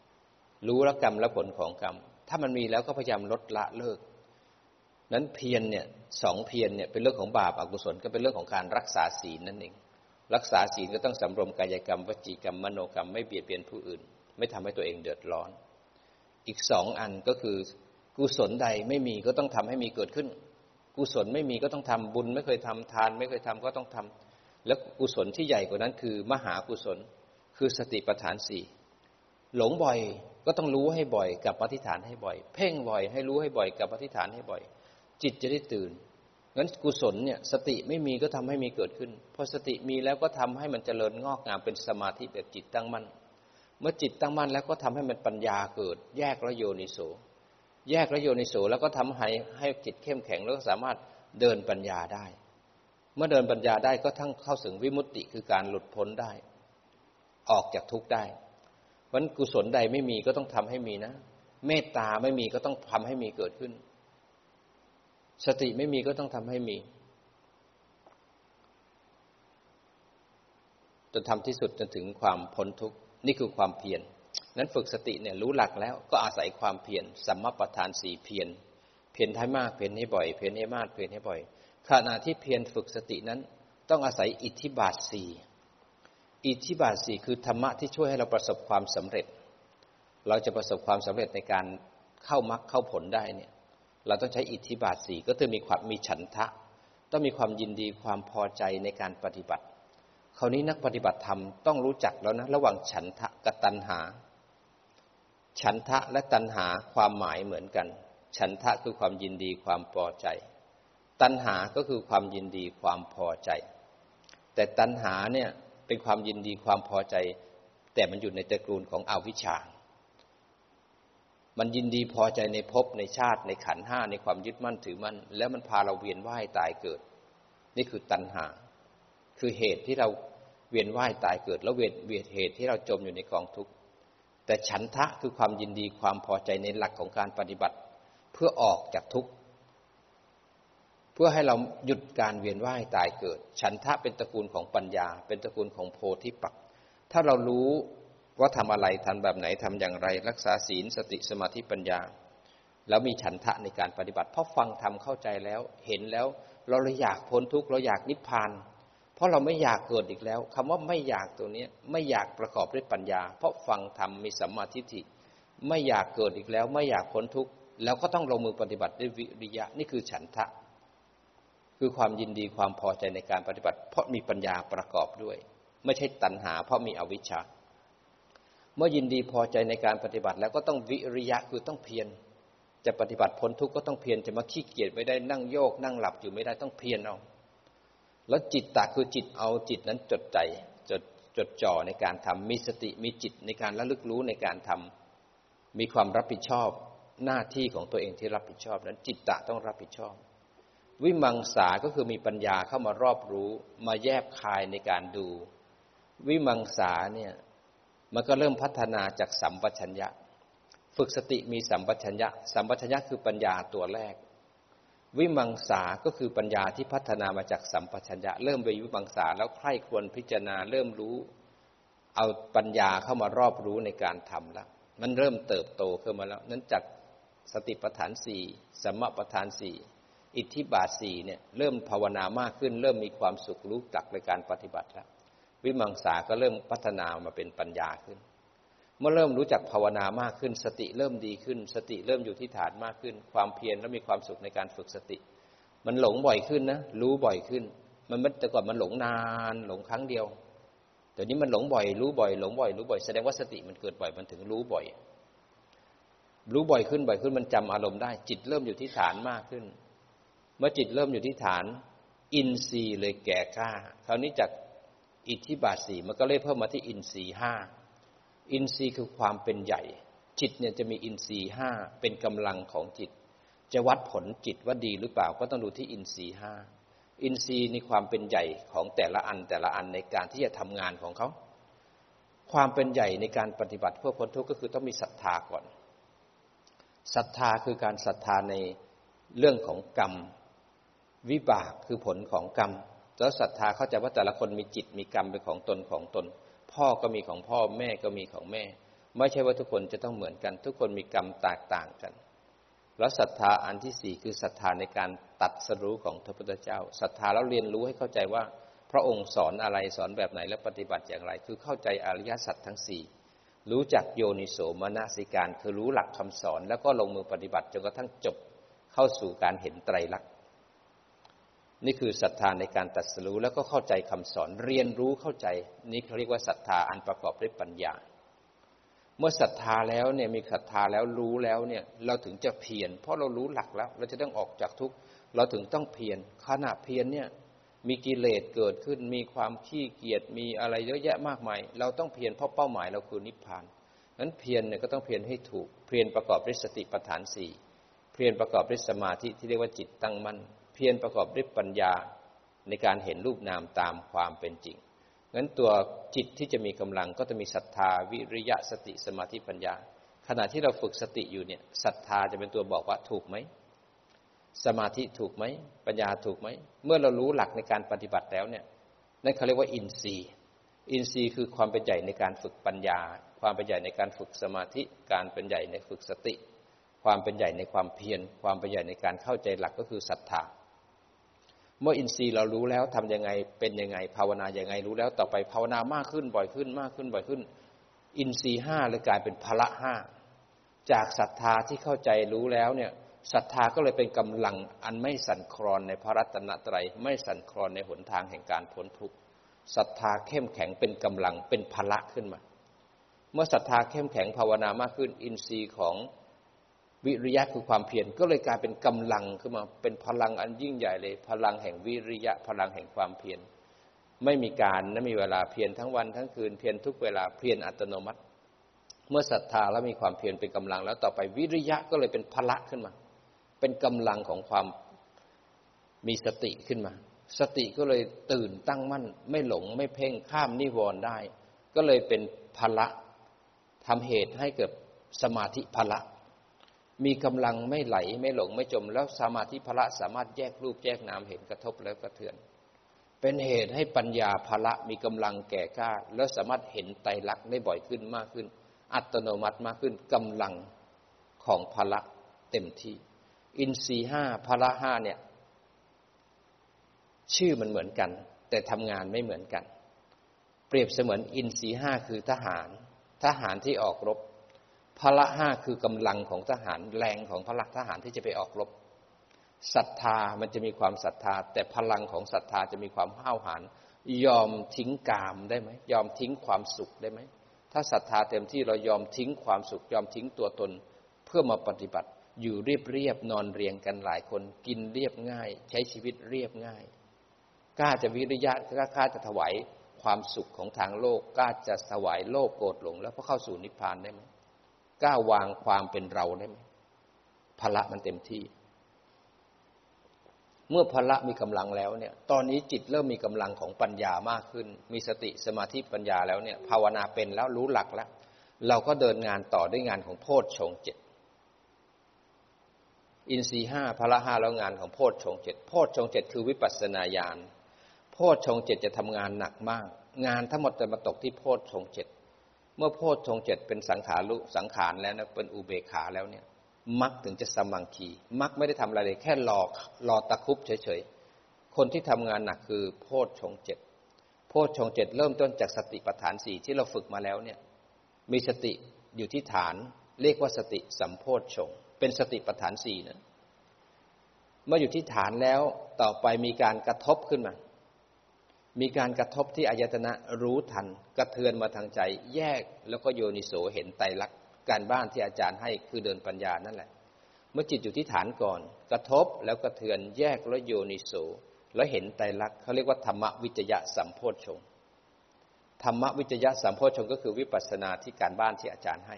A: ำรู้ละกรรมและผลของกรรม ถ้ามันมีแล้วก็พยายามลดละเลิก นั้นเพียรเนี่ยสองเพียรเนี่ยเป็นเรื่องของบาปอกุศลก็เป็นเรื่องของการรักษาศีลนั่นเอง รักษาศีลก็ต้องสำรวมกายกรรมวจีกรรมมโนกรรมไม่เบียดเบียนผู้อื่น ไม่ทำให้ตัวเองเดือดร้อน อีกสองอันก็คือกุศลใดไม่มีก็ต้องทำให้มีเกิดขึ้น กุศลไม่มีก็ต้องทำบุญ ไม่เคยทำทาน ไม่เคยทำก็ต้องทำแล้วกุศลที่ใหญ่กว่านั้นคือ มหากุศล คือสติปัฏฐานสี่หลงบ่อยก็ต้องรู้ให้บ่อยกับปฏิฐานให้บ่อย เพ่งบ่อยให้รู้ให้บ่อยกับปฏิฐานให้บ่อย จิตจะได้ตื่นงั้นกุศลเนี่ยสติไม่มีก็ทำให้มีเกิดขึ้นพอสติมีแล้วก็ทำให้มันเจริญงอกงามเป็นสมาธิแบบจิตตั้งมั่นเมื่อจิตตั้งมั่นแล้วก็ทำให้มันปัญญาเกิด แยกระโยนิโสแยกระโยนิโสแล้วก็ทำให้ให้จิตเข้มแข็งแล้วก็สามารถเดินปัญญาได้ เมื่อเดินปัญญาได้ก็ทั้งเข้าถึงวิมุตติคือการหลุดพ้นได้ ออกจากทุกข์ได้เพราะกุศลใดไม่มีก็ต้องทำให้มีนะ เมตตาไม่มีก็ต้องทำให้มีเกิดขึ้น สติไม่มีก็ต้องทำให้มีจนทำที่สุดจนถึงความพ้นทุกข์นี่คือความเพียรนั้นฝึกสติเนี่ยรู้หลักแล้วก็อาศัยความเพียรสัมมาประธานสี่เพียรเพียรให้มากเพียรให้บ่อยเพียรให้มากเพียรให้บ่อย ขณะที่เพียรฝึกสตินั้น ต้องอาศัยอิทธิบาทสี่ อิทธิบาทสี่คือธรรมะที่ช่วยให้เราประสบความสำเร็จ เราจะประสบความสำเร็จในการเข้ามรรคเข้าผลได้เนี่ย เราต้องใช้อิทธิบาทสี่ก็คือมีความมีฉันทะ ต้องมีความยินดีความพอใจในการปฏิบัติ คราวนี้นักปฏิบัติธรรมต้องรู้จักแล้วนะระหว่างฉันทะกับตัณหา ฉันทะและตัณหาความหมายเหมือนกัน ฉันทะคือความยินดีความพอใจ ตัณหาก็คือความยินดีความพอใจ แต่ตัณหาเนี่ย เป็นความยินดีความพอใจ แต่มันอยู่ในตระกูลของอวิชชา มันยินดีพอใจในภพในชาติในขันห้าในความยึดมั่นถือมั่น แล้วมันพาเราเวียนว่ายตายเกิด นี่คือตัณหา คือเหตุที่เราเวียนว่ายตายเกิด แล้วเวียนเวียนเหตุที่เราจมอยู่ในกองทุกข์แต่ฉันทะคือความยินดีความพอใจในหลักของการปฏิบัติ เพื่อออกจากทุกข์ เพื่อให้เราหยุดการเวียนว่ายตายเกิด ฉันทะเป็นตระกูลของปัญญา เป็นตระกูลของโพธิปักถ้าเรารู้ว่าทำอะไรทำแบบไหนทำอย่างไร รักษาศีลสติสมาธิปัญญา แล้วมีฉันทะในการปฏิบัติ เพราะฟังทำเข้าใจแล้วเห็นแล้ว เราเลยอยากพ้นทุกข์เราอยากนิพพาน เพราะเราไม่อยากเกิดอีกแล้วคำว่าไม่อยากตัวนี้ไม่อยากประกอบด้วยปัญญา เพราะฟังทำมีสัมมาทิฏฐิไม่อยากเกิดอีกแล้ว ไม่อยากพ้นทุกข์แล้วก็ต้องลงมือปฏิบัติด้วยวิริยะนี่คือฉันทะ คือความยินดีความพอใจในการปฏิบัติ เพราะมีปัญญาประกอบด้วย ไม่ใช่ตัณหา เพราะมีอวิชชา เมื่อยินดีพอใจในการปฏิบัติ แล้วก็ต้องวิริยะคือต้องเพียรจะปฏิบัติพ้นทุกข์ก็ต้องเพียรจะมาขี้เกียจไม่ได้นั่งโยก นั่งหลับอยู่ไม่ได้ต้องเพียรเอาแล้วจิตตาคือจิตเอาจิตนั้นจดใจจดจดจ่อในการทำมีสติมีจิตในการระลึกรู้ในการทำมีความรับผิดชอบหน้าที่ของตัวเองที่รับผิดชอบนั้นจิตตะต้องรับผิดชอบ วิมังสาก็คือมีปัญญาเข้ามารอบรู้มาแยบคายในการดู วิมังสาเนี่ยมันก็เริ่มพัฒนาจากสัมปชัญญะ ฝึกสติมีสัมปชัญญะ สัมปชัญญะคือปัญญาตัวแรก วิมังสาก็คือปัญญาที่พัฒนามาจากสัมปชัญญะ เริ่มไปวิมังสาแล้วใคร่ควรพิจารณาเริ่มรู้ เอาปัญญาเข้ามารอบรู้ในการทำแล้วมันเริ่มเติบโตขึ้นมาแล้ว นั้นจากสติปัฏฐานสี่สัมปัฏฐานสี่ อิทธิบาทสี่เนี่ยเริ่มภาวนามากขึ้น เริ่มมีความสุขรู้จักในการปฏิบัติแล้ววิมังสาก็เริ่มพัฒนามาเป็นปัญญาขึ้น เมื่อเริ่มรู้จักภาวนามากขึ้น สติเริ่มดีขึ้น สติเริ่มอยู่ที่ฐานมากขึ้น ความเพียรแล้วมีความสุขในการฝึกสติ มันหลงบ่อยขึ้นนะรู้บ่อยขึ้น มันแต่ก่อนมันหลงนานหลงครั้งเดียวแต่นี้มันหลงบ่อย รู้บ่อยหลงบ่อยรู้บ่อยแสดงว่าสติมันเกิดบ่อยมันถึงรู้บ่อย รู้บ่อยขึ้นบ่อยขึ้นมันจำอารมณ์ได้ จิตเริ่มอยู่ที่ฐานมากขึ้น มื่อจิตเริ่มอยู่ที่ฐาน อินทรีย์เลยแก่กล้า คราวนี้จากอิทธิบาทสี่มันก็เลยเพิ่มมาที่อินทรีย์ห้าอินทรีย์คือความเป็นใหญ่ จิตเนี่ยจะมีอินทรีย์ห้าเป็นกำลังของจิต จะวัดผลจิตว่าดีหรือเปล่าก็ต้องดูที่อินทรีย์ห้าอินทรีย์ในความเป็นใหญ่ของแต่ละอันแต่ละอันในการที่จะทำงานของเขา ความเป็นใหญ่ในการปฏิบัติเพื่อพ้นทุกข์ก็คือต้องมีศรัทธาก่อนศรัทธาคือการศรัทธาในเรื่องของกรรม วิบากคือผลของกรรมแล้วศรัทธาเข้าใจว่าแต่ละคนมีจิตมีกรรมเป็นของตนของตน พ่อก็มีของพ่อแม่ก็มีของแม่ ไม่ใช่ว่าทุกคนจะต้องเหมือนกัน ทุกคนมีกรรมแตกต่างกัน แล้วศรัทธาอันที่สี่คือศรัทธาในการตัดสรู้ของพระพุทธเจ้าศรัทธาแล้วเรียนรู้ให้เข้าใจว่า พระองค์สอนอะไรสอนแบบไหนและปฏิบัติอย่างไร คือเข้าใจอริยสัจทั้งสี่รู้จักโยนิโสมนสิการ คือรู้หลักคำสอนแล้วก็ลงมือปฏิบัติจนกระทั่งจบเข้าสู่การเห็นไตรลักษณ์ นี่คือศรัทธาในการตัดสู้แล้วก็เข้าใจคำสอนเรียนรู้เข้าใจ นี่เขาเรียกว่าศรัทธาอันประกอบด้วยปัญญา เมื่อศรัทธาแล้วเนี่ยมีศรัทธาแล้วรู้แล้วเนี่ยเราถึงจะเพียรเพราะเรารู้หลักแล้ว เราจะต้องออกจากทุกข์เราถึงต้องเพียรขณะเพียรเนี่ยมีกิเลสเกิดขึ้น มีความขี้เกียจมีอะไรเยอะแยะมากมาย เราต้องเพียรเพราะเป้าหมายเราคือนิพพานนั้นเพียรเนี่ยก็ต้องเพียรให้ถูก เพียรประกอบด้วยสติปัฏฐานสี่เพียรประกอบด้วยสมาธิที่เรียกว่าจิตตั้งมั่น เพียรประกอบด้วยปัญญาในการเห็นรูปนามตามความเป็นจริงงั้นตัวจิตที่จะมีกำลังก็จะมีศรัทธาวิริยะสติสมาธิปัญญา ขณะที่เราฝึกสติอยู่เนี่ยศรัทธาจะเป็นตัวบอกว่าถูกไหมสมาธิถูกไหมปัญญาถูกไหมเมื่อเรารู้หลักในการปฏิบัติแล้วเนี่ยนั่นเขาเรียกว่าอินทรีย์ อินทรีย์คือความเป็นใหญ่ในการฝึกปัญญา ความเป็นใหญ่ในการฝึกสมาธิ การเป็นใหญ่ในฝึกสติ ความเป็นใหญ่ในความเพียรความเป็นใหญ่ในการเข้าใจหลักก็คือศรัทธา เมื่ออินทรีย์เรารู้แล้วทํำยังไงเป็นยังไง ภาวนาอย่างไงรู้แล้วต่อไปภาวนามากขึ้นบ่อยขึ้นมากขึ้นบ่อยขึ้น อินทรีย์ห้าเลยกลายเป็นพละห้าจากศรัทธาที่เข้าใจรู้แล้วเนี่ยศรัทธาก็เลยเป็นกำลังอันไม่สั่นคลอนในพระรัตนตรัยไม่สั่นคลอนในหนทางแห่งการพ้นทุกข์ศรัทธาเข้มแข็งเป็นกำลังเป็นพละขึ้นมา เมื่อศรัทธาเข้มแข็งภาวนามากขึ้น อินทรีย์ของ วิริยะคือความเพียรก็เลยกลายเป็นกำลังขึ้นมาเป็นพลังอันยิ่งใหญ่เลย พลังแห่งวิริยะ พลังแห่งความเพียรไม่มีการนะมีเวลาเพียรทั้งวันทั้งคืนเพียรทุกเวลาเพียรอัตโนมัติ เมื่อศรัทธาแล้วมีความเพียรเป็นกำลัง แล้วต่อไปวิริยะก็เลยเป็นพละขึ้นมา เป็นกำลังของความมีสติขึ้นมา สติก็เลยตื่นตั้งมั่น ไม่หลงไม่เพ่งข้ามนิวรณ์ได้ ก็เลยเป็นพละทำเหตุให้เกิดสมาธิพละ มีกำลังไม่ไหลไม่หลงไม่จม แล้วสมาธิพละสามารถแยกรูปแยกนามเห็นกระทบแล้วกระเทือน เป็นเหตุให้ปัญญาพละมีกำลังแก่กล้า แล้วสามารถเห็นไตรลักษณ์ได้บ่อยขึ้นมากขึ้น อัตโนมัติมากขึ้นกำลังของพละเต็มที่ อินทรีห้าพละห้าเนี่ย ชื่อมันเหมือนกัน แต่ทำงานไม่เหมือนกัน เปรียบเสมือนอินทรีห้าคือทหาร ทหารที่ออกรบ พละห้าคือกำลังของทหารแรงของพละทหารที่จะไปออกรบศรัทธามันจะมีความศรัทธา แต่พลังของศรัทธาจะมีความห้าวหาญยอมทิ้งกามได้ไหมยอมทิ้งความสุขได้ไหมถ้าศรัทธาเต็มที่เรายอมทิ้งความสุข ยอมทิ้งตัวตน เพื่อมาปฏิบัติ อยู่เรียบเรียบนอนเรียงกันหลายคน กินเรียบง่าย ใช้ชีวิตเรียบง่ายกล้าจะวิริยะกล้าจะถวายความสุขของทางโลกกล้าจะถวายโลกโกรธหลง แล้วก็เข้าสู่นิพพานได้ไหม กล้าวางความเป็นเราได้ไหมพละมันเต็มที่ เมื่อพละมีกำลังแล้วเนี่ย ตอนนี้จิตเริ่มมีกำลังของปัญญามากขึ้น มีสติสมาธิปัญญาแล้วเนี่ย ภาวนาเป็นแล้วรู้หลักแล้ว เราก็เดินงานต่อด้วยงานของโพชฌงเจ็ดอินทรีห้าพละห้าแล้วงานของโพชฌงเจ็ดโพชฌงเจ็ดคือวิปัสสนาญาณโพชฌงเจ็ดจะทำงานหนักมาก งานทั้งหมดจะมาตกที่โพชฌงเจ็ด เมื่อโพชฌงเจ็ดเป็นสังขารุสังขารแล้วนะเป็นอุเบกขาแล้วเนี่ยมักถึงจะสมังคีมักไม่ได้ทำอะไรเลยแค่รอรอตะคุบเฉยๆ คนที่ทำงานหนักคือโพชฌงเจ็ดโพชฌงเจ็ดเริ่มต้นจากสติปัฏฐานสี่ที่เราฝึกมาแล้วเนี่ยมีสติอยู่ที่ฐานเรียกว่าสติสัมโพชฌงเป็นสติปัฏฐานสี่นะเมื่ออยู่ที่ฐานแล้วต่อไปมีการกระทบขึ้นมา มีการกระทบที่อายตนะรู้ทัน กระเทือนมาทางใจ แยกแล้วก็โยนิโสเห็นไตรลักษณ์การบ้านที่อาจารย์ให้คือเดินปัญญานั่นแหละ เมื่อจิตอยู่ที่ฐานก่อน กระทบแล้วกระเทือนแยกแล้วโยนิโสแล้วเห็นไตรลักษณ์เขาเรียกว่าธรรมวิจยะสัมโพชฌงธรรมวิจยะสัมโพชฌงก็คือวิปัสสนาที่การบ้านที่อาจารย์ให้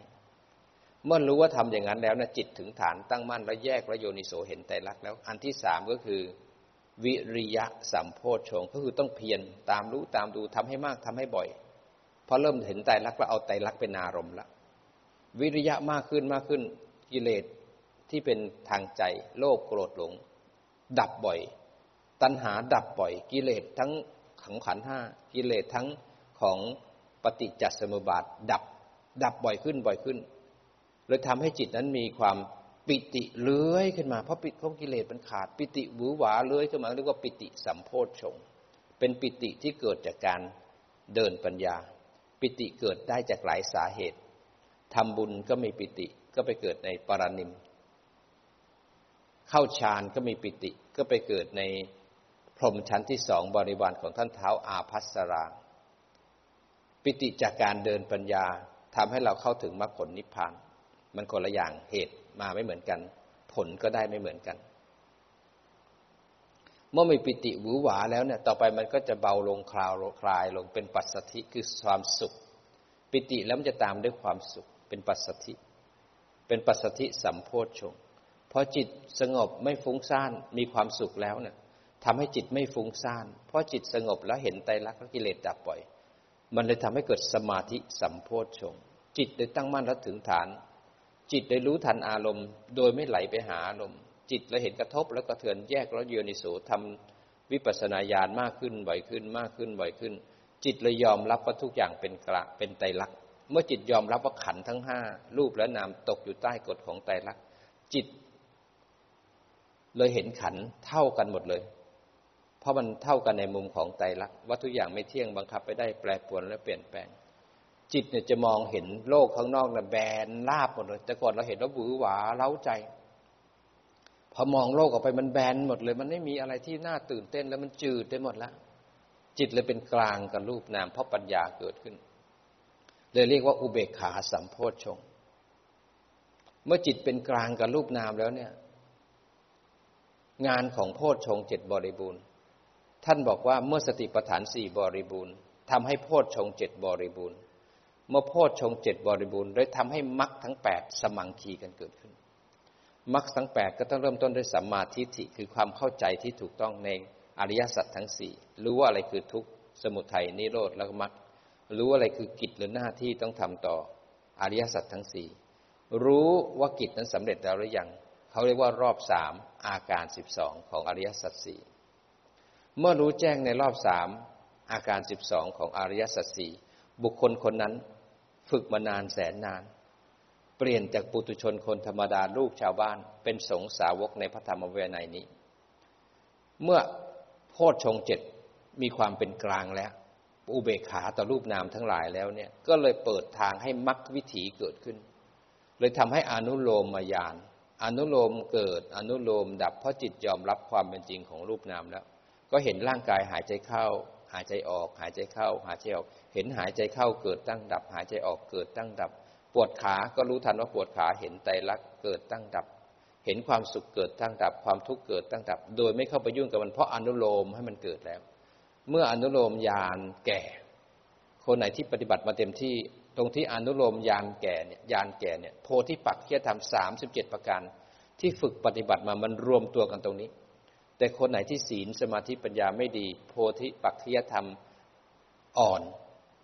A: เมื่อรู้ว่าทำอย่างนั้นแล้วนะจิตถึงฐานตั้งมั่นแล้วแยกแล้วโยนิโสเห็นไตรลักษณ์แล้ว อันที่สามก็คือ วิริยะสัมโพชฌงก็คือต้องเพียรตามรู้ตามดูทำให้มากทำให้บ่อยพอเริ่มเห็นไตรลักษณ์แล้วเอาไตรลักษณ์เป็นอารมณ์ละ วิริยะมากขึ้นมากขึ้นกิเลสที่เป็นทางใจ โลภโกรธหลง ดับบ่อย ตัณหาดับบ่อย กิเลสทั้งขังขันห้ากิเลสทั้งของปฏิจจสมุปบาทดับ ดับบ่อยขึ้นบ่อยขึ้นเลยทำให้จิตนั้นมีความ ปิติเลื้อยขึ้นมาเพราะปิดของกิเลสมันขาด ปิติหวือหวาเลื้อยขึ้นมาเรียกว่าปิติสัมโพชฌงเป็นปิติที่เกิดจากการเดินปัญญา ปิติเกิดได้จากหลายสาเหตุทำบุญก็มีปิติก็ไปเกิดในปรานิม เข้าฌานก็มีปิติก็ไปเกิดในพรหมชั้นที่สองบริวารของท่านเท้าอาพัสราปิติจากการเดินปัญญาทำให้เราเข้าถึงมรรคผลนิพพาน มันคนละอย่างเหตุ มาไม่เหมือนกัน ผลก็ได้ไม่เหมือนกัน เมื่อมีปิติหวือหวาแล้วเนี่ย ต่อไปมันก็จะเบาลงคลาวคลายลงเป็นปัสสธิคือความสุข ปิติแล้วมันจะตามด้วยความสุข เป็นปัสสธิ เป็นปัสสธิสัมโพชฌงพอจิตสงบไม่ฟุ้งซ่านมีความสุขแล้วเนี่ยทำให้จิตไม่ฟุ้งซ่านเพราะจิตสงบแล้วเห็นไตรลักษณ์กิเลสดับปล่อย มันเลยทำให้เกิดสมาธิสัมโพชฌงจิตได้ตั้งมั่นและถึงฐาน จิตได้รู้ทันอารมณ์ โดยไม่ไหลไปหาอารมณ์ จิตเราเห็นกระทบแล้วก็เถือนแยกแล้วเยือนิโสทำวิปัสสนาญาณมากขึ้นบ่อยขึ้นมากขึ้นบ่อยขึ้น จิตเลยยอมรับว่าทุกอย่างเป็นกระเป็นไตรลักษณ์เมื่อจิตยอมรับว่าขันทั้งห้ารูปและนามตกอยู่ใต้กฎของไตรลักษณ์จิต เลยเห็นขันเท่ากันหมดเลย เพราะมันเท่ากันในมุมของไตรลักษณ์ว่าทุกอย่างไม่เที่ยงบังคับไปได้แปรปรวนและเปลี่ยนแปลง จิตเนี่ยจะมองเห็นโลกข้างนอกนะแบนราบหมดเลย แต่ก่อนเราเห็นว่าบือหวาเล้าใจ พอมองโลกออกไปมันแบนหมดเลย มันไม่มีอะไรที่น่าตื่นเต้นแล้วมันจืดไปหมดละจิตเลยเป็นกลางกับรูปนามเพราะปัญญาเกิดขึ้น เลยเรียกว่าอุเบกขาสัมโพชฌงเมื่อจิตเป็นกลางกับรูปนามแล้วเนี่ย งานของโพชฌงเจ็ดบริบูรณ์ ท่านบอกว่าเมื่อสติปัฏฐานสี่บริบูรณ์ทำให้โพชฌงเจ็ดบริบูรณ์ เมื่อโพชฌงเจ็ดบริบูรณ์ได้ทำให้มรรคทั้งแปดสมังคีกันเกิดขึ้นมรรคทั้งแปดก็ต้องเริ่มต้นด้วยสัมมาทิฏฐิคือความเข้าใจที่ถูกต้องในอริยสัจทั้งสี่รู้ว่าอะไรคือทุกข์สมุทัยนิโรธแล้วก็มรรครู้อะไรคือกิจหรือหน้าที่ต้องทำต่ออริยสัจทั้งสี่รู้ว่ากิจนั้นสำเร็จแล้วหรือยังเขาเรียกว่ารอบสามอาการสิบสองของอริยสัจสี่เมื่อรู้แจ้งในรอบสามอาการสิบสองของอริยสัจสี่บุคคลคนนั้น ฝึกมานานแสนนาน เปลี่ยนจากปุตุชนคนธรรมดาลูกชาวบ้าน เป็นสงสาวกในพระธรรมเวไนนี้ เมื่อโพชฌงเจ็ดมีความเป็นกลางแล้ว อุเบกขาต่อรูปนามทั้งหลายแล้วเนี่ย ก็เลยเปิดทางให้มรรควิถีเกิดขึ้น เลยทำให้อนุโลมมายาน อนุโลมเกิด อนุโลมดับเพราะจิตยอมรับความเป็นจริงของรูปนามแล้ว ก็เห็นร่างกายหายใจเข้า หายใจออกหายใจเข้า หายใจออก เห็นหายใจเข้าเกิดตั้งดับ หายใจออกเกิดตั้งดับ ปวดขา ก็รู้ทันว่าปวดขาเห็นไตรลักษณ์เกิดตั้งดับ เห็นความสุขเกิดตั้งดับ ความทุกข์เกิดตั้งดับ โดยไม่เข้าไปยุ่งกับมันเพราะอนุโลมให้มันเกิดแล้ว เมื่ออนุโลมยานแก่ คนไหนที่ปฏิบัติมาเต็มที่ตรงที่อนุโลมยานแก่เนี่ยยานแก่เนี่ยโพธิปักขียธรรมสามสิบเจ็ดประการที่ฝึกปฏิบัติมามันรวมตัวกันตรงนี้ แต่คนไหนที่ศีลสมาธิปัญญาไม่ดี โพธิปักขิยธรรมอ่อน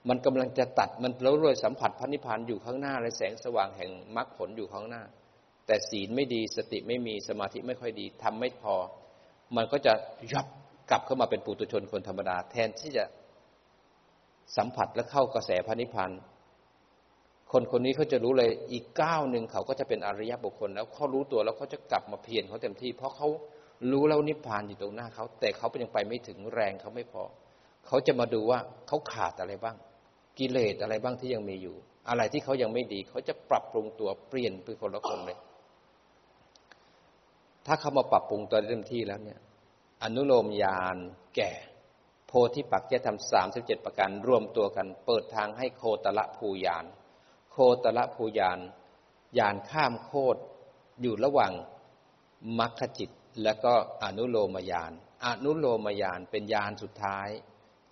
A: มันกำลังจะตัดมันแล้วรวยสัมผัสพระนิพพานอยู่ข้างหน้าและแสงสว่างแห่งมรรคผลอยู่ข้างหน้า แต่ศีลไม่ดีสติไม่มีสมาธิไม่ค่อยดีทำไม่พอ มันก็จะยับกลับเข้ามาเป็นปุถุชนคนธรรมดา แทนที่จะสัมผัสและเข้ากระแสพระนิพพานคนคนนี้เขาจะรู้เลยอีกก้าวหนึ่งเขาก็จะเป็นอริยบุคคล แล้วเขารู้ตัวแล้วเขาจะกลับมาเพียรเขาเต็มที่ เพราะเขา รู้แล้วนิพพานอยู่ตรงหน้าเขา แต่เขายังไปไม่ถึงแรงเขาไม่พอ เขาจะมาดูว่าเขาขาดอะไรบ้าง กิเลสอะไรบ้างที่ยังมีอยู่ อะไรที่เขายังไม่ดี เขาจะปรับปรุงตัวเปลี่ยนเป็นคนละคนเลย ถ้าเขามาปรับปรุงตัวเต็มที่แล้วเนี่ย อนุโลมยานแก่ โพธิปักจะทำสามสิบเจ็ดประการรวมตัวกัน เปิดทางให้โคตละภูยาน โคตละภูยานยานข้ามโคตอยู่ระหว่างมรรคจิต แล้วก็อนุโลมยานอนุโลมยานเป็นยานสุดท้าย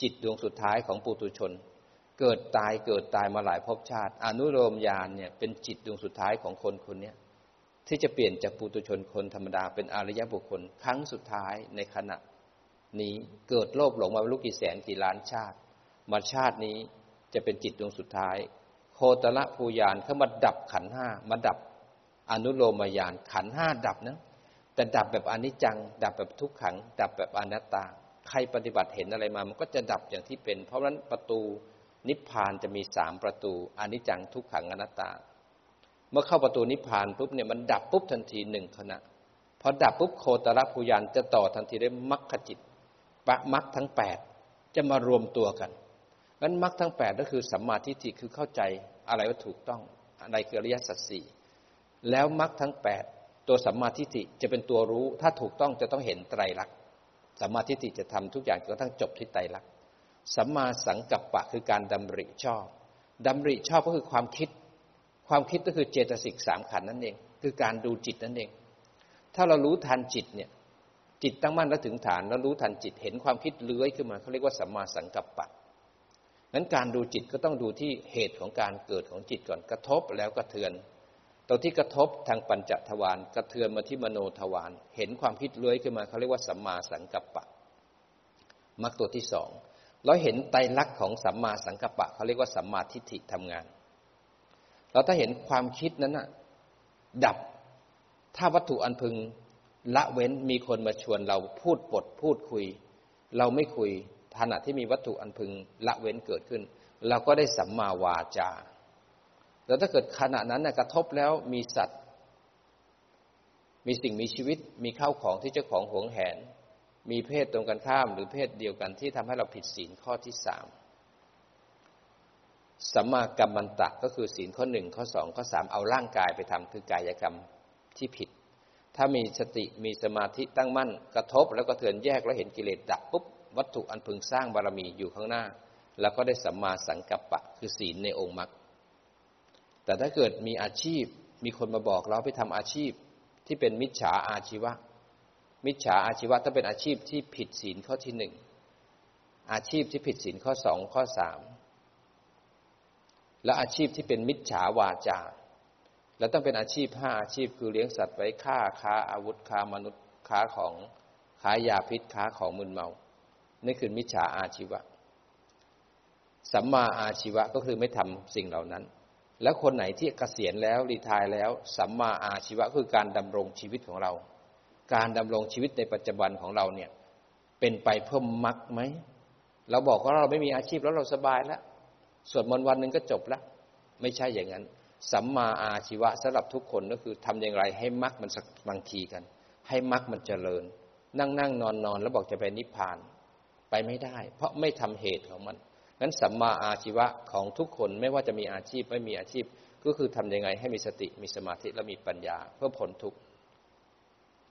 A: จิตดวงสุดท้ายของปุตุชน เกิดตายเกิดตายมาหลายภพชาติ อนุโลมยานเนี่ยเป็นจิตดวงสุดท้ายของคนคนนี้ที่จะเปลี่ยนจากปุตุชนคนธรรมดาเป็นอริยบุคคล ครั้งสุดท้ายในขณะนี้เกิดโลภหลงมาไม่รู้กี่แสนกี่ล้านชาติ มาชาตินี้จะเป็นจิตดวงสุดท้าย โคตรละภูยานเข้ามาดับขันห้ามาดับอนุโลมยานขันห้าดับนะ แต่ดับแบบอนิจจัง ดับแบบทุกขัง ดับแบบอนัตตา ใครปฏิบัติเห็นอะไรมา มันก็จะดับอย่างที่เป็น เพราะฉะนั้นประตูนิพพานจะมีสามประตูอนิจจังทุกขังอนัตตา เมื่อเข้าประตูนิพพานปุ๊บเนี่ยมันดับปุ๊บทันทีหนึ่งขณะพอดับปุ๊บโคตรภูยานจะต่อทันทีได้มรรคจิตปะมรรคทั้งแปดจะมารวมตัวกันนั้นมรรคทั้งแปดก็คือสัมมาทิฏฐิคือเข้าใจอะไรว่าถูกต้องในเกิริยสัจสี่แล้วมรรคทั้งแปด ตัวสัมมาทิฏฐิจะเป็นตัวรู้ ถ้าถูกต้องจะต้องเห็นไตรลักษณ์สัมมาทิฏฐิจะทำทุกอย่างจนกระทั่งจบที่ไตรลักษณ์สัมมาสังกัปปะคือการดำริชอบดำริชอบก็คือความคิด ความคิดก็คือเจตสิกสามขันนั่นเอง คือการดูจิตนั่นเอง ถ้าเรารู้ทันจิตเนี่ยจิตตั้งมั่นแล้วถึงฐานแล้วรู้ทันจิตเห็นความคิดเลื้อยขึ้นมาเขาเรียกว่าสัมมาสังกัปปะนั้นการดูจิตก็ต้องดูที่เหตุของการเกิดของจิตก่อนกระทบแล้วกระเทือน ตรงที่กระทบทางปัญจทวารกระเทือนมาที่มโนทวารเห็นความคิดเลื้อยขึ้นมาเขาเรียกว่าสัมมาสังกัปปะมรรคตัวที่สองเราเห็นไตรลักษณ์ของสัมมาสังกัปปะเขาเรียกว่าสัมมาทิฏฐิทำงาน เราถ้าเห็นความคิดนั้นนะดับถ้าวัตถุอันพึงละเว้นมีคนมาชวนเราพูดปดพูดคุย เราไม่คุยขณะที่มีวัตถุอันพึงละเว้นเกิดขึ้น เราก็ได้สัมมาวาจา แล้วถ้าเกิดขณะนั้นนะกระทบแล้วมีสัตว์ มีสิ่งมีชีวิต มีข้าวของที่เจ้าของหวงแหน มีเพศตรงกันข้าม หรือเพศเดียวกันที่ทำให้เราผิดศีลข้อที่สามสัมมากรรมันตะก็คือศีลข้อหนึ่งข้อสองข้อสามเอาร่างกายไปทำคือกายกรรมที่ผิด ถ้ามีสติมีสมาธิตั้งมั่น กระทบแล้วก็เถือนแยกแล้วเห็นกิเลสดับปุ๊บวัตถุอันพึงสร้างบารมีอยู่ข้างหน้า แล้วก็ได้สัมมาสังกัปปะ คือศีลในองค์มรรค แต่ถ้าเกิดมีอาชีพมีคนมาบอกเราไปทำอาชีพที่เป็นมิจฉาอาชีวะ มิจฉาอาชีวะถ้าเป็นอาชีพที่ผิดศีลข้อที่หนึ่งอาชีพที่ผิดศีลข้อสองข้อสามและอาชีพที่เป็นมิจฉาวาจาแล้วต้องเป็นอาชีพห้าอาชีพคือเลี้ยงสัตว์ไว้ฆ่าค้าอาวุธค้ามนุษย์ค้าของค้ายาพิษค้าของมึนเมา นี่คือมิจฉาอาชีวะ สัมมาอาชีวะก็คือไม่ทำสิ่งเหล่านั้น แล้วคนไหนที่เกษียณแล้วรีทายแล้วสัมมาอาชีวะคือการดำรงชีวิตของเรา การดำรงชีวิตในปัจจุบันของเราเนี่ย เป็นไปเพิ่มมรรคไหมเราบอกว่าเราไม่มีอาชีพแล้วเราสบายแล้วสวดมนต์วันหนึ่งก็จบแล้ว ไม่ใช่อย่างนั้น สัมมาอาชีวะสำหรับทุกคนก็คือทำอย่างไรให้มรรคมันสักบางทีกัน ให้มรรคมันเจริญ นั่งนั่งนอนนอนแล้วบอกจะไปนิพพาน ไปไม่ได้ เพราะไม่ทำเหตุของมัน นั้นสัมมาอาชีวะของทุกคนไม่ว่าจะมีอาชีพไม่มีอาชีพ ก็คือทํำยังไงให้มีสติมีสมาธิและมีปัญญา เพื่อผลทุกข์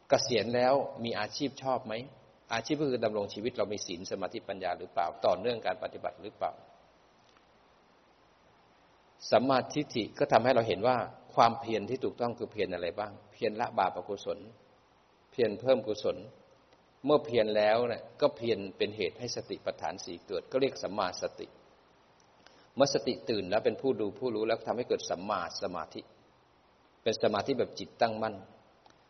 A: เกษียณแล้วมีอาชีพชอบไหมอาชีพก็คือดำรงชีวิตเรามีศีลสมาธิปัญญาหรือเปล่าต่อเนื่องการปฏิบัติหรือเปล่าสัมมาทิฏฐิก็ทำให้เราเห็นว่าความเพียรที่ถูกต้องคือเพียรอะไรบ้าง เพียรละบาปอกุศล เพียรเพิ่มกุศล เมื่อเพียรแล้วเนี่ยก็เพียรเป็นเหตุให้สติปัฏฐานสี่เกิด ก็เรียกสัมมาสติ เมื่อสติตื่นแล้วเป็นผู้ดูผู้รู้แล้วทำให้เกิดสัมมาสมาธิ เป็นสมาธิแบบจิตตั้งมั่น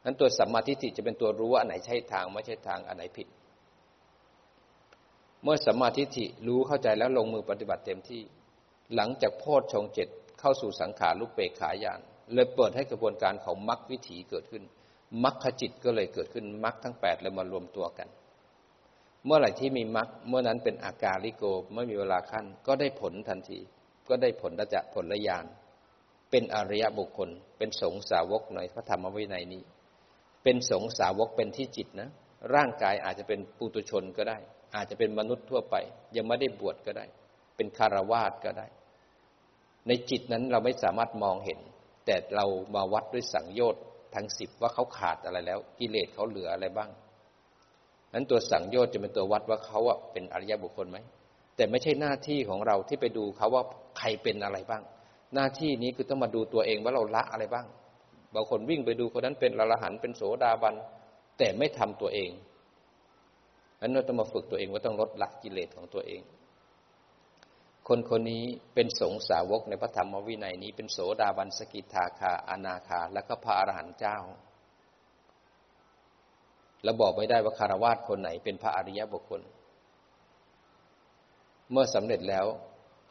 A: นั้นตัวสัมมาทิฏฐิจะเป็นตัวรู้ว่าอันไหนใช่ทางไม่ใช่ทางอันไหนผิด เมื่อสัมมาทิฏฐิรู้เข้าใจแล้วลงมือปฏิบัติเต็มที่ หลังจากโพชฌงเจ็ดเข้าสู่สังขารุปเปกขายานเลยเปิดให้กระบวนการของมรรควิถีเกิดขึ้น มรรคจิตก็เลยเกิดขึ้นมรรคทั้งแปดเลยมารวมตัวกัน เมื่อไหร่ที่มีมรรคเมื่อนั้นเป็นอาการลิโกไม่มีเวลาขั้น ก็ได้ผลทันที ก็ได้ผลระจะผลละยาน เป็นอริยบุคคล เป็นสงสาวกในพระธรรมวินัยนี้ เป็นสงสาวกเป็นที่จิตนะ ร่างกายอาจจะเป็นปุตุชนก็ได้ อาจจะเป็นมนุษย์ทั่วไป ยังไม่ได้บวชก็ได้ เป็นคารวาสก็ได้ ในจิตนั้นเราไม่สามารถมองเห็น แต่เรามาวัดด้วยสังโยชน์ ทั้งสิบว่าเขาขาดอะไรแล้ว กิเลสเขาเหลืออะไรบ้างนั้นตัวสังโยชน์จะเป็นตัววัดว่าเขาเป็นอริยบุคคลไหมแต่ไม่ใช่หน้าที่ของเราที่ไปดูเขาว่าใครเป็นอะไรบ้าง หน้าที่นี้คือต้องมาดูตัวเองว่าเราละอะไรบ้างบางคนวิ่งไปดูคนนั้นเป็นอรหันเป็นโสดาบันแต่ไม่ทำตัวเองนั้นเราต้องมาฝึกตัวเองว่าต้องลดละกิเลสของตัวเอง คนคนนี้เป็นสงสาวกในพระธรรมวินัยนี้ เป็นโสดาบันสกิทาคาอนาคา และก็พระอรหันต์เจ้าแล้วบอกไม่ได้ว่าคารวาสคนไหนเป็นพระอริยบุคคล เมื่อสำเร็จแล้ว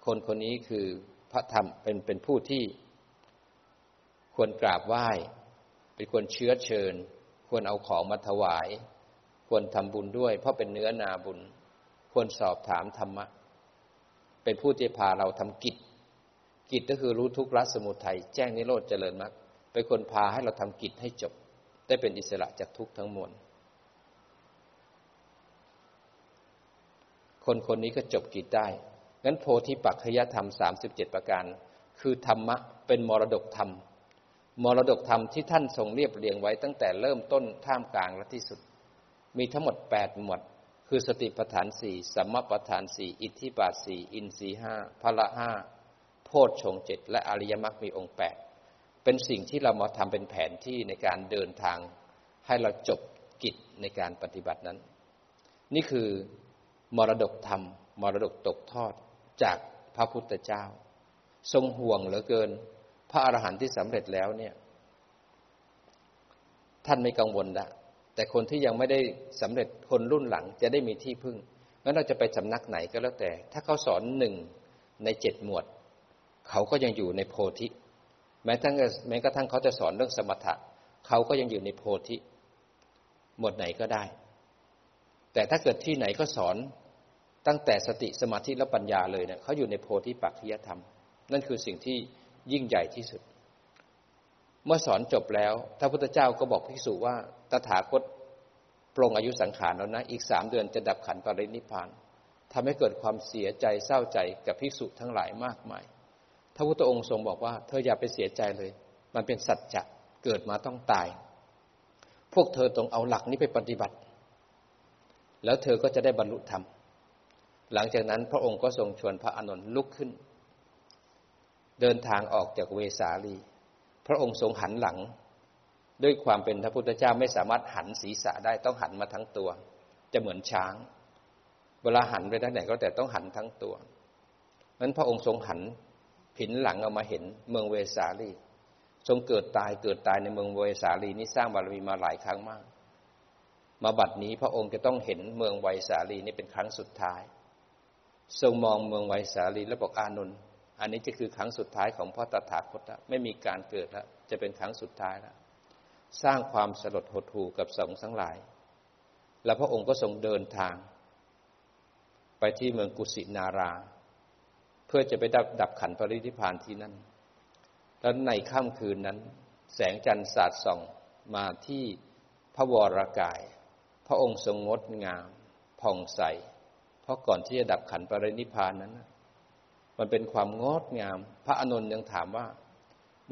A: คนคนนี้คือพระธรรมเป็นเป็นผู้ที่ควรกราบไหว้ เป็นควรเชื้อเชิญ ควรเอาของมาถวาย ควรทำบุญด้วย เพราะเป็นเนื้อนาบุญ ควรสอบถามธรรมะ เป็นผู้ที่พาเราทำกิจ กิจก็คือรู้ทุกข์ละสมุทัยแจ้งนิโรธเจริญมรรคเป็นคนพาให้เราทำกิจให้จบ ได้เป็นอิสระจากทุกข์ทั้งมวลคนคนนี้ก็จบกิจได้งั้นโพธิปัจขยธรรมสามสิบเจ็ดประการ คือธรรมะเป็นมรดกธรรม มรดกธรรมที่ท่านทรงเรียบเรียงไว้ตั้งแต่เริ่มต้นท่ามกลางและที่สุด มีทั้งหมดแปดหมวด คือสติปัฏฐานสี่สัมมาปัฏฐานสี่อิทธิบาทสี่อินทรีห้าพละห้าโพชฌงเจ็ดและอริยมรรคมีองค์แปดเป็นสิ่งที่เรามาทำเป็นแผนที่ในการเดินทาง ให้เราจบกิจในการปฏิบัตินั้น นี่คือมรดกธรรม มรดกตกทอดจากพระพุทธเจ้า ทรงห่วงเหลือเกิน พระอรหันต์ที่สำเร็จแล้วเนี่ย ท่านไม่กังวลละ แต่คนที่ยังไม่ได้สำเร็จคนรุ่นหลังจะได้มีที่พึ่งงั้นเราจะไปสำนักไหนก็แล้วแต่ ถ้าเขาสอนหนึ่งในเจ็ดหมวด เขาก็ยังอยู่ในโพธิ แม้ทั้งแม้กระทั่งเขาจะสอนเรื่องสมถะ เขาก็ยังอยู่ในโพธิ หมวดไหนก็ได้ แต่ถ้าเกิดที่ไหนก็สอนตั้งแต่สติสมาธิและปัญญาเลยเนี่ยเขาอยู่ในโพธิปัจจยธรรม นั่นคือสิ่งที่ยิ่งใหญ่ที่สุด เมื่อสอนจบแล้วพระพุทธเจ้าก็บอกภิกษุว่า ตถาคตปรงอายุสังขารแล้วนะ อีกสามเดือนจะดับขันปรินิพานทำให้เกิดความเสียใจเศร้าใจกับภิกษุทั้งหลายมากมายพระพุทธองค์ทรงบอกว่า เธออย่าไปเสียใจเลย มันเป็นสัจจะเกิดมาต้องตาย พวกเธอต้องเอาหลักนี้ไปปฏิบัติ แล้วเธอก็จะได้บรรลุธรรม หลังจากนั้นพระองค์ก็ทรงชวนพระอานนท์ลุกขึ้น เดินทางออกจากเวสาลี พระองค์ทรงหันหลัง ด้วยความเป็นพระพุทธเจ้าไม่สามารถหันศีรษะได้ต้องหันมาทั้งตัว จะเหมือนช้าง เวลาหันไปทางไหนก็แต่ต้องหันทั้งตัวนั้นพระองค์ทรงหันผินหลังเอามาเห็นเมืองเวสาลี ทรงเกิดตายเกิดตายในเมืองเวสาลีนี้สร้างบารมีมาหลายครั้งมาก มาบัดนี้พระองค์จะต้องเห็นเมืองไวสาลีนี้เป็นครั้งสุดท้าย ทรงมองเมืองไวสาลีและบอกอานนท์อันนี้จะคือครั้งสุดท้ายของพระตถาคตแล้วไม่มีการเกิดแล้วจะเป็นครั้งสุดท้ายแล้ว สร้างความสลดหดหู่กับสงฆ์ทั้งหลาย แล้วพระองค์ก็ทรงเดินทาง ไปที่เมืองกุสินารา เพื่อจะไปดับดับขันปริธิพานที่นั่น แล้วในค่ำคืนนั้น แสงจันทร์สาดส่องมาที่พระวรากาย พระองค์ทรงงดงามผ่องใส เพราะก่อนที่จะดับขันปรินิพานนั้น มันเป็นความงดงาม พระอนุนยังถามว่า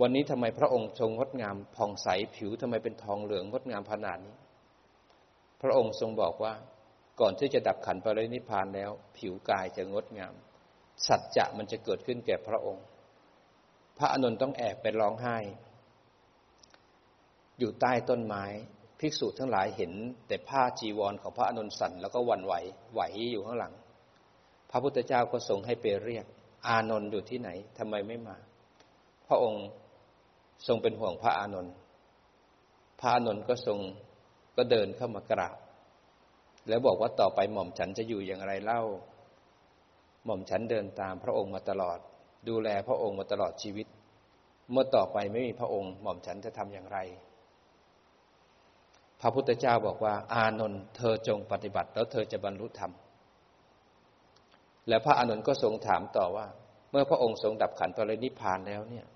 A: วันนี้ทำไมพระองค์ทรงงดงามผ่องใสผิวทำไมเป็นทองเหลืองงดงามขนาดนี้ พระองค์ทรงบอกว่าก่อนที่จะดับขันปรินิพานแล้ว ผิวกายจะงดงาม สัจจะมันจะเกิดขึ้นแก่พระองค์ พระอนุนต้องแอบไปร้องไห้ อยู่ใต้ต้นไม้ภิกษุทั้งหลายเห็น แต่ผ้าจีวรของพระอนุนสันแล้วก็วันไหวไหวอยู่ข้างหลัง พระพุทธเจ้าก็ทรงให้ไปเรียก อานนท์อยู่ที่ไหนทำไมไม่มา พระองค์ ทรงเป็นห่วงพระอานนท์พระอานนท์ก็ทรงก็เดินเข้ามากราบ แล้วบอกว่าต่อไปหม่อมฉันจะอยู่อย่างไรเล่า หม่อมฉันเดินตามพระองค์มาตลอด ดูแลพระองค์มาตลอดชีวิต เมื่อต่อไปไม่มีพระองค์ หม่อมฉันจะทำอย่างไร พระพุทธเจ้าบอกว่า อานนท์เธอจงปฏิบัติ แล้วเธอจะบรรลุธรรมแล้วพระอานนท์ก็ทรงถามต่อว่า เมื่อพระองค์ทรงดับขันปรินิพานแล้วเนี่ย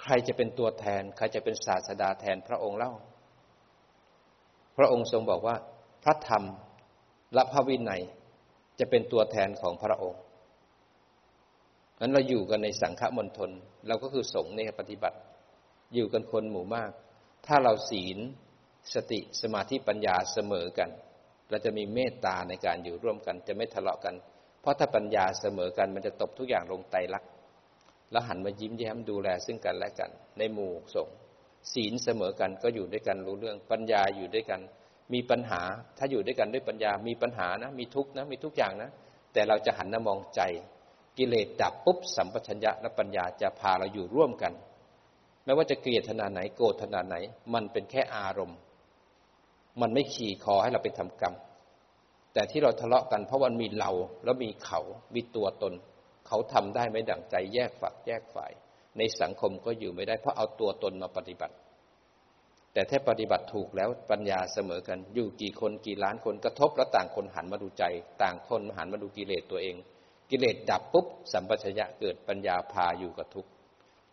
A: ใครจะเป็นตัวแทน ใครจะเป็นศาสดาแทนพระองค์เล่า พระองค์ทรงบอกว่า พระธรรมและพระวินัยจะเป็นตัวแทนของพระองค์นั้นเราอยู่กันในสังฆมณฑลเราก็คือสงฆ์ในปฏิบัติ อยู่กันคนหมู่มาก ถ้าเราศีล สติสมาธิปัญญาเสมอกัน เราจะมีเมตตาในการอยู่ร่วมกัน จะไม่ทะเลาะกัน เพราะถ้าปัญญาเสมอกันมันจะตบทุกอย่างลงไตรัก แล้วหันมายิ้มแย้มดูแลซึ่งกันและกัน ในหมู่สงศีลเสมอกันก็อยู่ด้วยกันรู้เรื่องปัญญาอยู่ด้วยกัน มีปัญหาถ้าอยู่ด้วยกันด้วยปัญญามีปัญหานะ มีทุกข์นะมีทุกอย่างนะ แต่เราจะหันมามองใจ กิเลสดับปุ๊บสัมปชัญญะและปัญญาจะพาเราอยู่ร่วมกันไม่ว่าจะเกลียดขนาดไหนโกรธขนาดไหน มันเป็นแค่อารมณ์ มันไม่ขี่คอให้เราไปทำกรรม แต่ที่เราทะเลาะกันเพราะมันมีเราแล้วมีเขา มีตัวตน เขาทำได้ไม่ดั่งใจแยกฝักแยกฝ่าย ในสังคมก็อยู่ไม่ได้เพราะเอาตัวตนมาปฏิบัติ แต่ถ้าปฏิบัติถูกแล้วปัญญาเสมอกัน อยู่กี่คนกี่ล้านคนกระทบแล้วต่างคนหันมาดูใจ ต่างคนหันมาดูกิเลสตัวเอง กิเลสดับปุ๊บสัมปชัญญะเกิดปัญญาพาอยู่กับทุกข์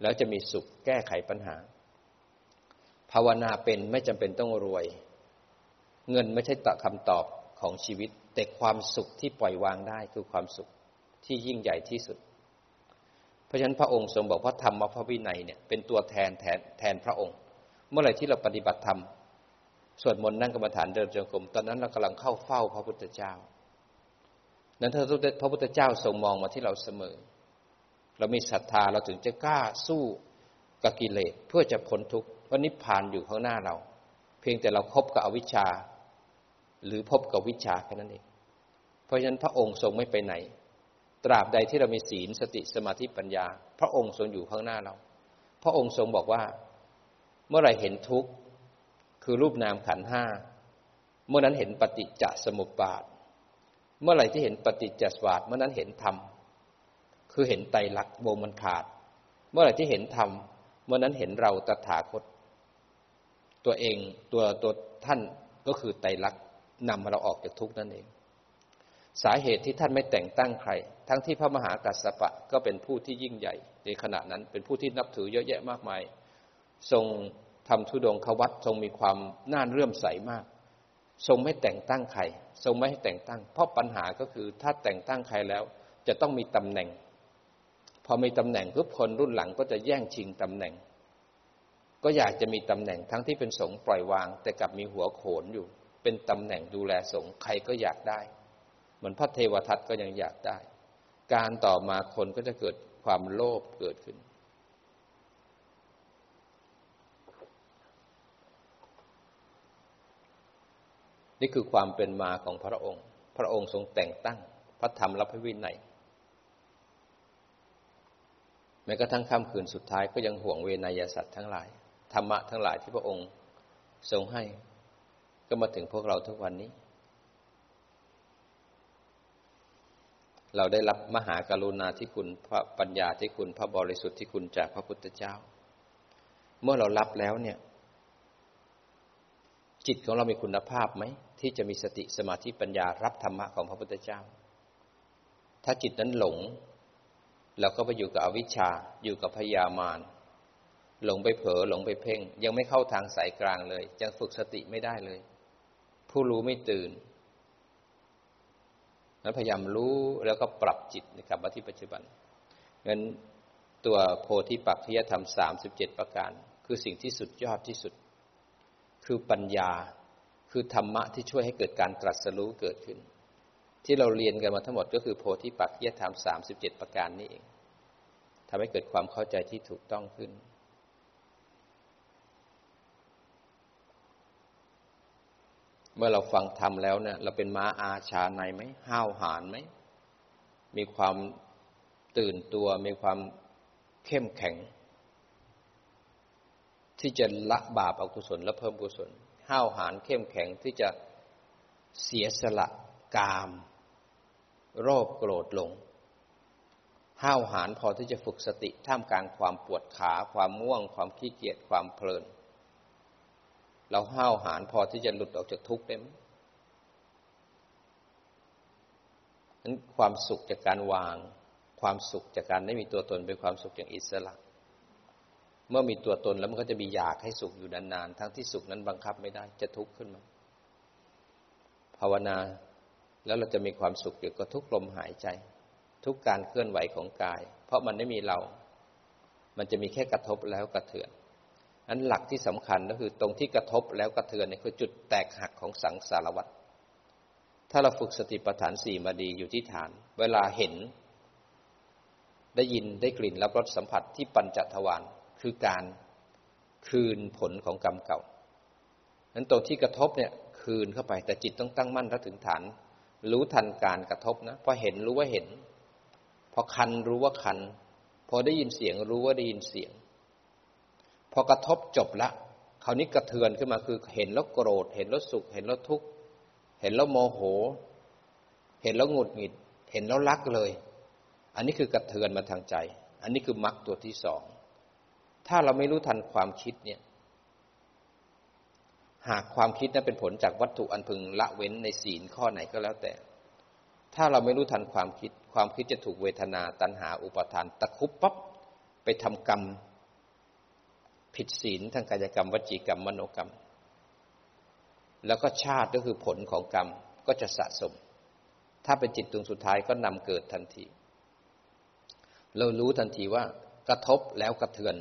A: แล้วจะมีสุขแก้ไขปัญหา ภาวนาเป็นไม่จำเป็นต้องรวย เงินไม่ใช่ตะคำตอบของชีวิต แต่ความสุขที่ปล่อยวางได้คือความสุข ที่ยิ่งใหญ่ที่สุด เพราะฉะนั้นพระองค์ทรงบอกว่าธรรมพระวินัยเนี่ยเป็นตัวแทนแทนแทนพระองค์ เมื่อไหร่ที่เราปฏิบัติธรรมสวดมนต์นั่งกรรมฐานเดินจงกรมตอนนั้นเรากำลังเข้าเฝ้าพระพุทธเจ้า นั้นถ้าพระพุทธเจ้าทรงมองมาที่เราเสมอ เรามีศรัทธาเราถึงจะกล้าสู้กับกิเลสเพื่อจะพ้นทุกข์วันนิพพานอยู่ข้างหน้าเรา เพียงแต่เราครบกับอวิชชา หรือพบกับวิชาแค่นั้นเอง เพราะฉะนั้นพระองค์ทรงไม่ไปไหน ตราบใดที่เรามีศีลสติสมาธิปัญญา พระองค์ทรงอยู่ข้างหน้าเรา พระองค์ทรงบอกว่า เมื่อไรเห็นทุกข์คือรูปนามขันห้าเมื่อนั้นเห็นปฏิจจสมุปบาท เมื่อไหร่ที่เห็นปฏิจจสวาทเมื่อนั้นเห็นธรรม คือเห็นไตรลักษณ์วงมันขาด เมื่อไหร่ที่เห็นธรรม เมื่อนั้นเห็นเราตถาคต ตัวเองตัวตัวท่านก็คือไตรลักษณ์นำเราออกจากทุกข์นั่นเอง สาเหตุที่ท่านไม่แต่งตั้งใคร ทั้งที่พระมหากัสสปะก็เป็นผู้ที่ยิ่งใหญ่ ในขณะนั้นเป็นผู้ที่นับถือเยอะแยะมากมาย ทรงทำทุดงควัตทรงมีความน่าเรื่มใสมาก ทรงไม่แต่งตั้งใครทรงไม่ให้แต่งตั้ง เพราะปัญหาก็คือถ้าแต่งตั้งใครแล้ว จะต้องมีตำแหน่ง พอมีตำแหน่งปุ๊บคนรุ่นหลังก็จะแย่งชิงตำแหน่ง ก็อยากจะมีตำแหน่งทั้งที่เป็นสงปล่อยวาง แต่กลับมีหัวโขนอยู่ เป็นตำแหน่งดูแลสงใครก็อยากได้ เหมือนพระเทวทัตก็ยังอยากได้ การต่อมาคนก็จะเกิดความโลภเกิดขึ้น นี่คือความเป็นมาของพระองค์ พระองค์ทรงแต่งตั้ง พระธรรมและพระวินัยแม้กระทั่งค่ำคืนสุดท้ายก็ยังห่วงเวนยสัตว์ทั้งหลาย ธรรมะทั้งหลายที่พระองค์ทรงให้ ก็มาถึงพวกเราทุกวันนี้ เราได้รับมหากรุณาที่คุณพระปัญญาที่คุณพระบริสุทธิ์ที่คุณจากพระพุทธเจ้า เมื่อเรารับแล้วเนี่ย จิตของเรามีคุณภาพไหม ที่จะมีสติสมาธิปัญญารับธรรมะของพระพุทธเจ้า ถ้าจิตนั้นหลง เราก็ไปอยู่กับอวิชชาอยู่กับพยามารหลงไปเผลอหลงไปเพ่ง ยังไม่เข้าทางสายกลางเลยยังฝึกสติไม่ได้เลย ผู้รู้ไม่ตื่น นั้นพยายามรู้แล้วก็ปรับจิตนะครับมาที่ปัจจุบันงั้นตัวโพธิปักขิยธรรมสามสิบเจ็ดประการ คือสิ่งที่สุดยอดที่สุด คือปัญญาคือธรรมะที่ช่วยให้เกิดการตรัสรู้เกิดขึ้น ที่เราเรียนกันมาทั้งหมดก็คือโพธิปักขิยธรรมสามสิบเจ็ดประการนี้เองทำให้เกิดความเข้าใจที่ถูกต้องขึ้น เมื่อเราฟังธรรมแล้วเนี่ย เราเป็นม้าอาชาในไหมห้าวหาญไหม มีความตื่นตัว มีความเข้มแข็ง ที่จะละบาปอกุศล และเพิ่มกุศล ห้าวหาญเข้มแข็งที่จะเสียสละกาม โรคโกรธหลง ห้าวหาญพอที่จะฝึกสติท่ามกลางความปวดขา ความม่วง ความขี้เกียจความเพลิน เราห้าวหาญพอที่จะหลุดออกจากทุกข์ได้ไหมนั้นความสุขจากการวาง ความสุขจากการไม่มีตัวตนเป็นความสุขอย่างอิสระ เมื่อมีตัวตนแล้วมันก็จะมีอยากให้สุขอยู่นานๆ ทั้งที่สุขนั้นบังคับไม่ได้จะทุกข์ขึ้นมา ภาวนาแล้วเราจะมีความสุขอยู่กับทุกลมหายใจ ทุกการเคลื่อนไหวของกาย เพราะมันไม่มีเรา มันจะมีแค่กระทบแล้วกระเทือน อันหลักที่สำคัญก็คือตรงที่กระทบแล้วกระเทือนนี่คือจุดแตกหักของสังสารวัฏถ้าเราฝึกสติปัฏฐานสี่มาดีอยู่ที่ฐาน เวลาเห็น ได้ยินได้กลิ่นรับรสสัมผัสที่ปัญจทวารคือการคืนผลของกรรมเก่านั้นตรงที่กระทบเนี่ยคืนเข้าไป แต่จิตต้องตั้งมั่นและถึงฐาน รู้ทันการกระทบนะพอเห็นรู้ว่าเห็น พอคันรู้ว่าคัน พอได้ยินเสียงรู้ว่าได้ยินเสียง พอกระทบจบละคราวนี้กระเทือนขึ้นมาคือเห็นแล้วโกรธ เห็นแล้วสุข เห็นแล้วทุกข์เห็นแล้วโมโห เห็นแล้วหงุดหงิด เห็นแล้วรักเลย อันนี้คือกระเทือนมาทางใจ อันนี้คือมรรคตัวที่สองถ้าเราไม่รู้ทันความคิดเนี่ย หากความคิดนั้นเป็นผลจากวัตถุอันพึงละเว้นในศีลข้อไหนก็แล้วแต่ ถ้าเราไม่รู้ทันความคิด ความคิดจะถูกเวทนาตัณหาอุปทาน ตะคุบปั๊บไปทำกรรม ผิดศีลทางกายกรรมวจีกรรมมโนกรรม แล้วก็ชาติก็คือผลของกรรมก็จะสะสม ถ้าเป็นจิตดวงสุดท้ายก็นำเกิดทันที เรารู้ทันทีว่ากระทบแล้วกระเทือน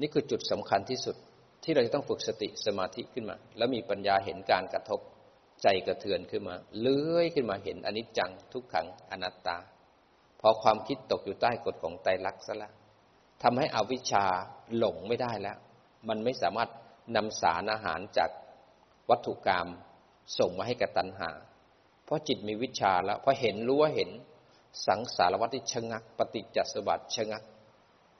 A: นี่คือจุดสำคัญที่สุดที่เราจะต้องฝึกสติสมาธิขึ้นมา แล้วมีปัญญาเห็นการกระทบใจกระเทือนขึ้นมา เลื้อยขึ้นมาเห็นอนิจจังทุกขังอนัตตา พอความคิดตกอยู่ใต้กฎของไตรลักษณ์ซะละ ทำให้อวิชชาหลงไม่ได้แล้ว มันไม่สามารถนำสารอาหารจากวัตถุกรรมส่งมาให้กับตัณหา เพราะจิตมีวิชาแล้วพอเห็นรู้ว่าเห็นสังสารวัฏที่ชะงัก ปฏิจจสมบัติชะงัก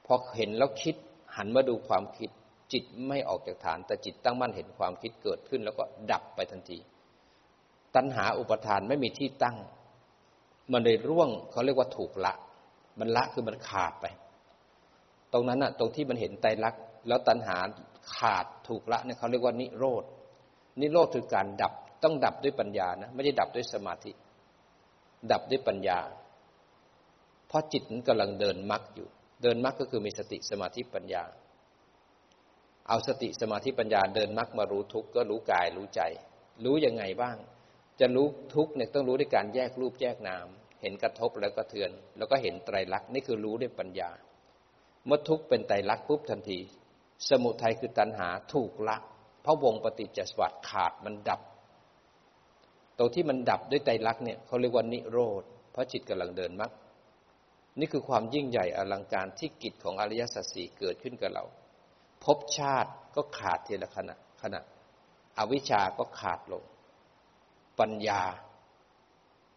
A: พอเห็นแล้วคิดหันมาดูความคิด จิตไม่ออกจากฐาน แต่จิตตั้งมั่นเห็นความคิดเกิดขึ้น แล้วก็ดับไปทันที ตัณหาอุปทานไม่มีที่ตั้ง มันเลยร่วงเขาเรียกว่าถูกละ มันละคือมันขาดไป ตรงนั้นอะตรงที่มันเห็นไตรลักษณ์แล้วตัณหาขาดถูกละเนี่ยเขาเรียกว่านิโรธนิโรธคือการดับต้องดับด้วยปัญญานะไม่ได้ดับด้วยสมาธิ ดับด้วยปัญญา เพราะจิตนั้นกำลังเดินมรรคอยู่ เดินมรรคก็คือมีสติสมาธิปัญญา เอาสติสมาธิปัญญาเดินมรรคมารู้ทุกข์ก็รู้กายรู้ใจ รู้ยังไงบ้าง จะรู้ทุกข์เนี่ยต้องรู้ด้วยการแยกรูปแยกนาม เห็นกระทบแล้วก็เทือน แล้วก็เห็นไตรลักษณ์นี่คือรู้ด้วยปัญญา เมื่อทุกข์เป็นไตรลักษณ์ปุ๊บทันที สมุทัยคือตัณหาถูกละเพราะวงปฏิจจสวัสดิ์ขาดมันดับ ตรงที่มันดับด้วยไตรลักษณ์เนี่ยเขาเรียกว่านิโรธ เพราะจิตกำลังเดินมรรคนี่คือความยิ่งใหญ่อลังการที่กิจของอริยสัจสี่เกิดขึ้นกับเราภพชาติก็ขาดทีละขณะขณะ อวิชาก็ขาดลง ปัญญา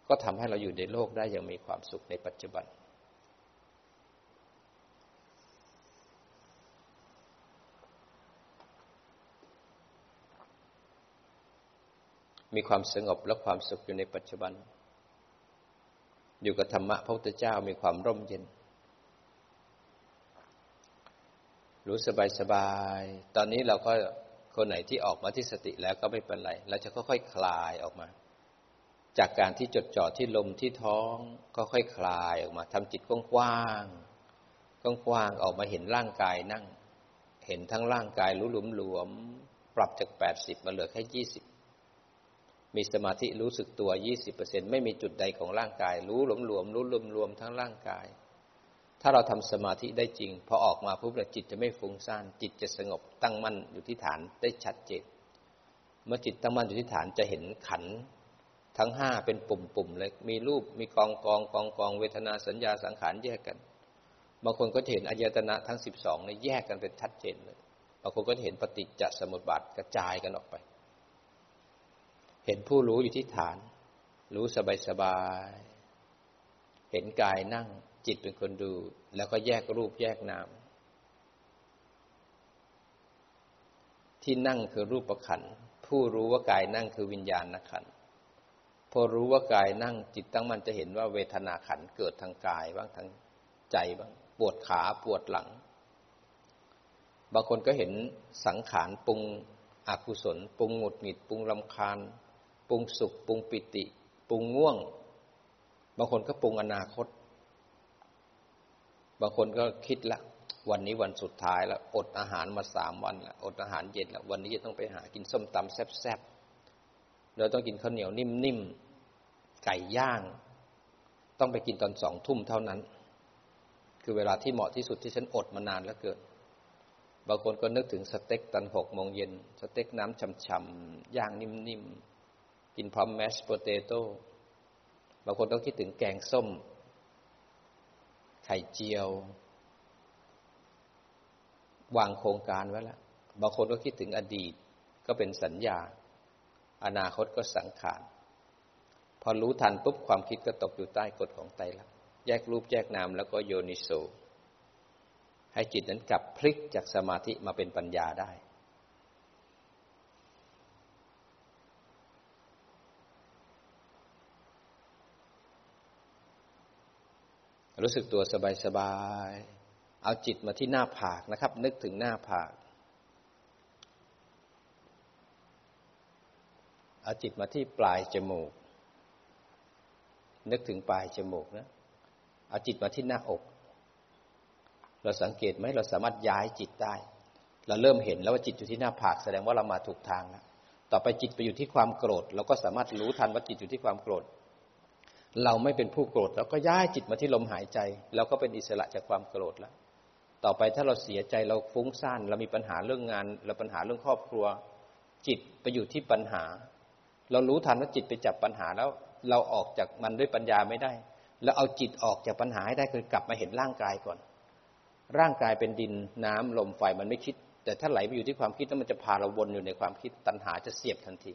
A: ก็ทำให้เราอยู่ในโลกได้อย่างมีความสุขในปัจจุบัน มีความสงบและความสุขอยู่ในปัจจุบัน อยู่กับธรรมะพระพุทธเจ้ามีความร่มเย็น รู้สบายสบาย ตอนนี้เราก็คนไหนที่ออกมาที่สติแล้วก็ไม่เป็นไร เราจะค่อยๆคลายออกมา จากการที่จดจ่อที่ลมที่ท้องก็ค่อยคลายออกมาทำจิตกว้างๆกว้างๆออกมาเห็นร่างกายนั่ง เห็นทั้งร่างกายรู้หลวมๆปรับจากแปดสิบมาเหลือแค่ยี่สิบ มีสมาธิรู้สึกตัว 20%ไม่มีจุดใดของร่างกาย รู้หลวมๆรู้รวมๆทั้งร่างกาย ถ้าเราทำสมาธิได้จริง พอออกมาปุ๊บจิตจะไม่ฟุ้งซ่าน จิตจะสงบตั้งมั่นอยู่ที่ฐานได้ชัดเจน เมื่อจิตตั้งมั่นอยู่ที่ฐานจะเห็นขันทั้งห้าเป็นปุ่มๆเลย มีรูป มีกองกองกองกองเวทนาสัญญาสังขารแยกกัน บางคนก็จะเห็นอายตนะทั้งสิบสองเนี่ยแยกกันเป็นชัดเจนเลย บางคนก็จะเห็นปฏิจจสมุปบาทกระจายกันออกไป เห็นผู้รู้อยู่ที่ฐาน รู้สบายสบาย เห็นกายนั่งจิตเป็นคนดู แล้วก็แยกรูปแยกนาม ที่นั่งคือรูปประขัน ผู้รู้ว่ากายนั่งคือวิญญาณนขัน พอรู้ว่ากายนั่งจิตตั้งมันจะเห็นว่าเวทนาขันเกิดทางกายบ้างทางใจบ้าง ปวดขาปวดหลัง บางคนก็เห็นสังขารปรุงอกุศล ปรุงหงุดหงิดปรุงลำคาญ ปรุงสุข ปรุงปิติ ปรุงง่วง บางคนก็ปรุงอนาคต บางคนก็คิดละ วันนี้วันสุดท้ายล้วอดอาหารมาสามวันล้วอดอาหารเย็นล้ววันนี้จะต้องไปหากินส้มตำแซ่บๆเราต้องกินข้าวเหนียวนิ่มๆไก่ย่าง ต้องไปกินตอนสองทุ่มเท่านั้น คือเวลาที่เหมาะที่สุดที่ฉันอดมานานแล้วเกิดบางคนก็นึกถึงสเต็กตอนหกโมงเย็น สเต็กน้ำฉ่ำๆย่างนิ่มๆ กินพร้อมแมชโปเตโต้บางคนต้องคิดถึงแกงส้ม ไข่เจียว วางโครงการไว้แล้วบางคนก็คิดถึงอดีต ก็เป็นสัญญา อนาคตก็สังขาร พอรู้ทันปุ๊บความคิดก็ตกอยู่ใต้กฎของไตรลักษณ์แยกรูปแยกนามแล้วก็โยนิโสให้จิตนั้นกลับพลิกจากสมาธิมาเป็นปัญญาได้ รู้สึกตัวสบายๆเอาจิตมาที่หน้าผากนะครับ นึกถึงหน้าผาก เอาจิตมาที่ปลายจมูก นึกถึงปลายจมูกนะ เอาจิตมาที่หน้าอก เราสังเกตไหมเราสามารถย้ายจิตได้ เราเริ่มเห็นแล้วว่าจิตอยู่ที่หน้าผาก แสดงว่าเรามาถูกทางแล้ว ต่อไปจิตไปอยู่ที่ความโกรธ เราก็สามารถรู้ทันว่าจิตอยู่ที่ความโกรธ เราไม่เป็นผู้โกรธเราก็ย้ายจิตมาที่ลมหายใจ เราก็เป็นอิสระจากความโกรธแล้ว ต่อไปถ้าเราเสียใจเราฟุ้งซ่านเรามีปัญหาเรื่องงาน เราปัญหาเรื่องครอบครัว จิตไปอยู่ที่ปัญหา เรารู้ทันว่าจิตไปจับปัญหาแล้ว เราออกจากมันด้วยปัญญาไม่ได้ แล้วเอาจิตออกจากปัญหาให้ได้คือกลับมาเห็นร่างกายก่อน ร่างกายเป็นดินน้ำลมไฟมันไม่คิด แต่ถ้าไหลไปอยู่ที่ความคิดแล้วมันจะพาเราวนอยู่ในความคิดตัณหาจะเสียบทันที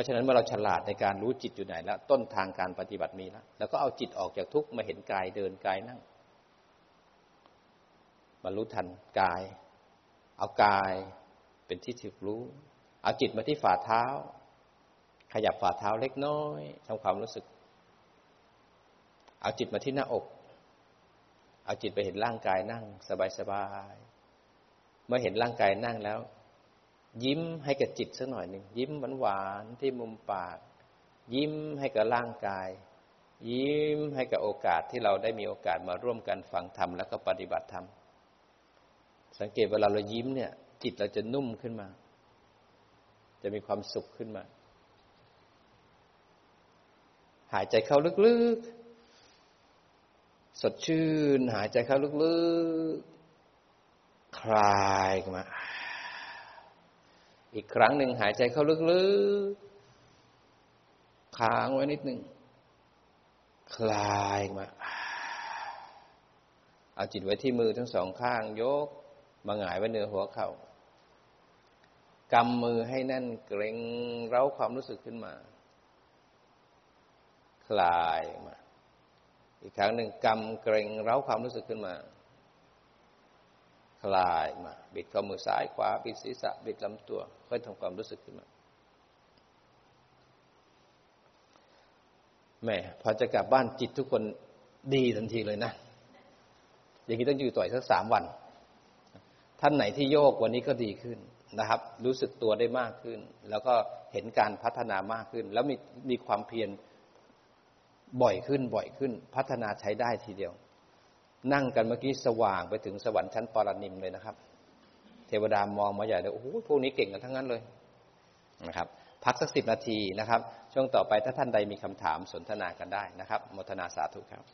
A: ราะฉะนั้นเมื่อเราฉลาดในการรู้จิตอยู่ไหนแล้ว ต้นทางการปฏิบัติมีแล้วแล้วก็เอาจิตออกจากทุกข์มาเห็นกายเดินกายนั่งมารู้ทันกาย เอากายเป็นที่ถูกรู้ เอาจิตมาที่ฝ่าเท้า ขยับฝ่าเท้าเล็กน้อยทำความรู้สึก เอาจิตมาที่หน้าอก เอาจิตไปเห็นร่างกายนั่ง สบายๆเมื่อเห็นร่างกายนั่งแล้ว ยิ้มให้กับจิตสักหน่อยหนึ่งยิ้มหวานๆที่มุมปาก ยิ้มให้กับร่างกาย ยิ้มให้กับโอกาสที่เราได้มีโอกาสมาร่วมกันฟังธรรมแล้วก็ปฏิบัติธรรมสังเกตเวลาเรายิ้มเนี่ย จิตเราจะนุ่มขึ้นมา จะมีความสุขขึ้นมา หายใจเข้าลึกๆ สดชื่น หายใจเข้าลึกๆ คลายมา อีกครั้งหนึ่งหายใจเข้าลึกๆ ค้างไว้นิดหนึ่ง คลายมา เอาจิตไว้ที่มือทั้งสองข้างยก มาหงายไว้เหนือหัวเขา่ากำมือให้แน่นเกร็งเร้าความรู้สึกขึ้นมา คลายมา อีกครั้งหนึ่งกำเกร็งเร้าความรู้สึกขึ้นมา คลายมา บิดข้อมือซ้ายขวา บิดศีรษะ บิดลำตัวค่อยทำความรู้สึกขึ้นมาแม่พอจะกลับบ้านจิตทุกคนดีทันทีเลยนะ อย่างนี้ต้องอยู่ต่อยสักสามวัน ท่านไหนที่โยกวันนี้ก็ดีขึ้นนะครับ รู้สึกตัวได้มากขึ้น แล้วก็เห็นการพัฒนามากขึ้น แล้วมีมีความเพียรบ่อยขึ้นบ่อยขึ้น พัฒนาใช้ได้ทีเดียว นั่งกันเมื่อกี้สว่างไปถึงสวรรค์ชั้นปรนิมเลยนะครับ เทวดามองมาใหญ่เลยโอ้โหพวกนี้เก่งกันทั้งนั้นเลยนะครับ พักสักสิบนาทีนะครับ ช่วงต่อไปถ้าท่านใดมีคำถามสนทนากันได้นะครับมทนาสาธุครับ